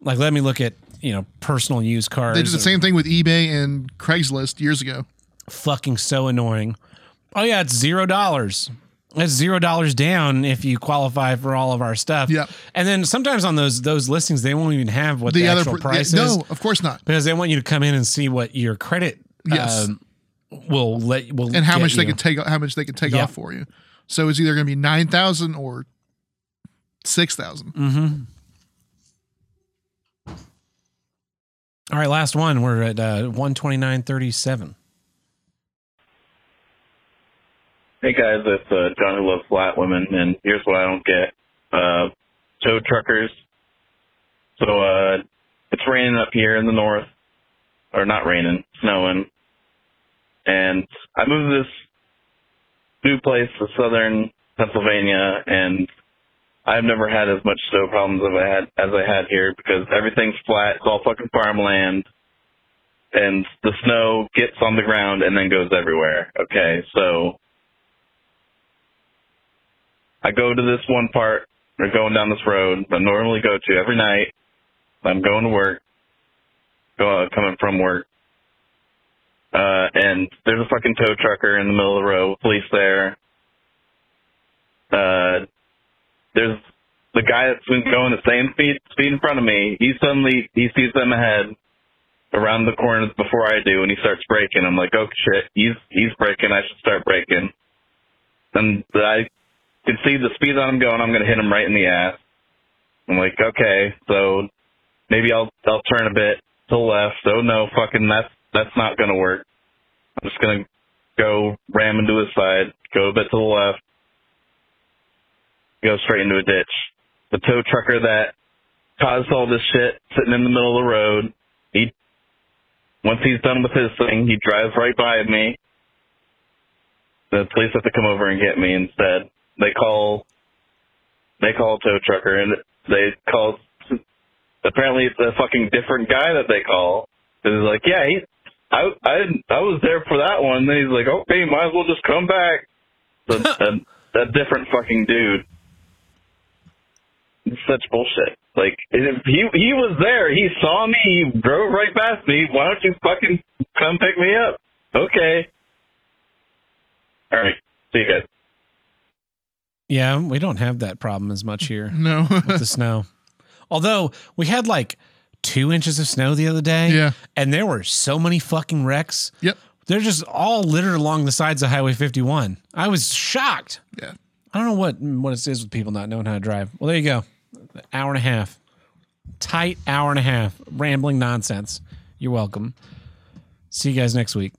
like let me look at you know personal used cars. they did the and- same thing with eBay and Craigslist years ago. Fucking so annoying. Oh yeah, it's zero dollars. It's zero dollars down if you qualify for all of our stuff. Yeah. and then sometimes on those those listings they won't even have what the, The other actual pr- price is. no, of course not. because they want you to come in and see what your credit Yes. um, will let will And how get much they you. can take how much they can take Yeah. off for you. So it's either going to be nine thousand or six thousand. Mm. All right, last one. We're at uh, one twenty nine thirty seven. Hey guys, it's uh, John who loves flat women, and here's what I don't get: uh, tow truckers. So uh, it's raining up here in the north, or not raining, snowing, and I moved to this new place to southern Pennsylvania, and I've never had as much snow problems as I had as I had here because everything's flat. It's all fucking farmland. and the snow gets on the ground and then goes everywhere. Okay, so I go to this one part, or going down this road I normally go to every night. I'm going to work, go, coming from work, uh, and there's a fucking tow trucker in the middle of the road, police there. Uh, there's the guy that's been going the same speed, speed in front of me. He suddenly, he sees them ahead around the corner before I do, and he starts braking. I'm like, oh shit, he's, he's braking. I should start braking. And I can see the speed that I'm going. I'm going to hit him right in the ass. I'm like, okay, so maybe I'll, I'll turn a bit to the left. Oh no, fucking that's, that's not going to work. I'm just going to go ram into his side, go a bit to the left, go straight into a ditch. The tow trucker that caused all this shit sitting in the middle of the road, he, once he's done with his thing, he drives right by me. The police have to come over and get me instead. They call, they call a tow trucker and they call, apparently it's a fucking different guy that they call. And he's like, yeah, he, I, I, I was there for that one. Then he's like, okay, might as well just come back. So, a, a different fucking dude. It's such bullshit. Like if he he was there. He saw me. He drove right past me. Why don't you fucking come pick me up? Okay. All right. See you guys. Yeah, we don't have that problem as much here No. with the snow. Although we had like two inches of snow the other day. Yeah. And there were so many fucking wrecks. yep. They're just all littered along the sides of Highway 51. I was shocked. Yeah. I don't know what what it is with people not knowing how to drive. Well, there you go. An hour and a half. Tight hour and a half. Rambling nonsense. You're welcome. See you guys next week.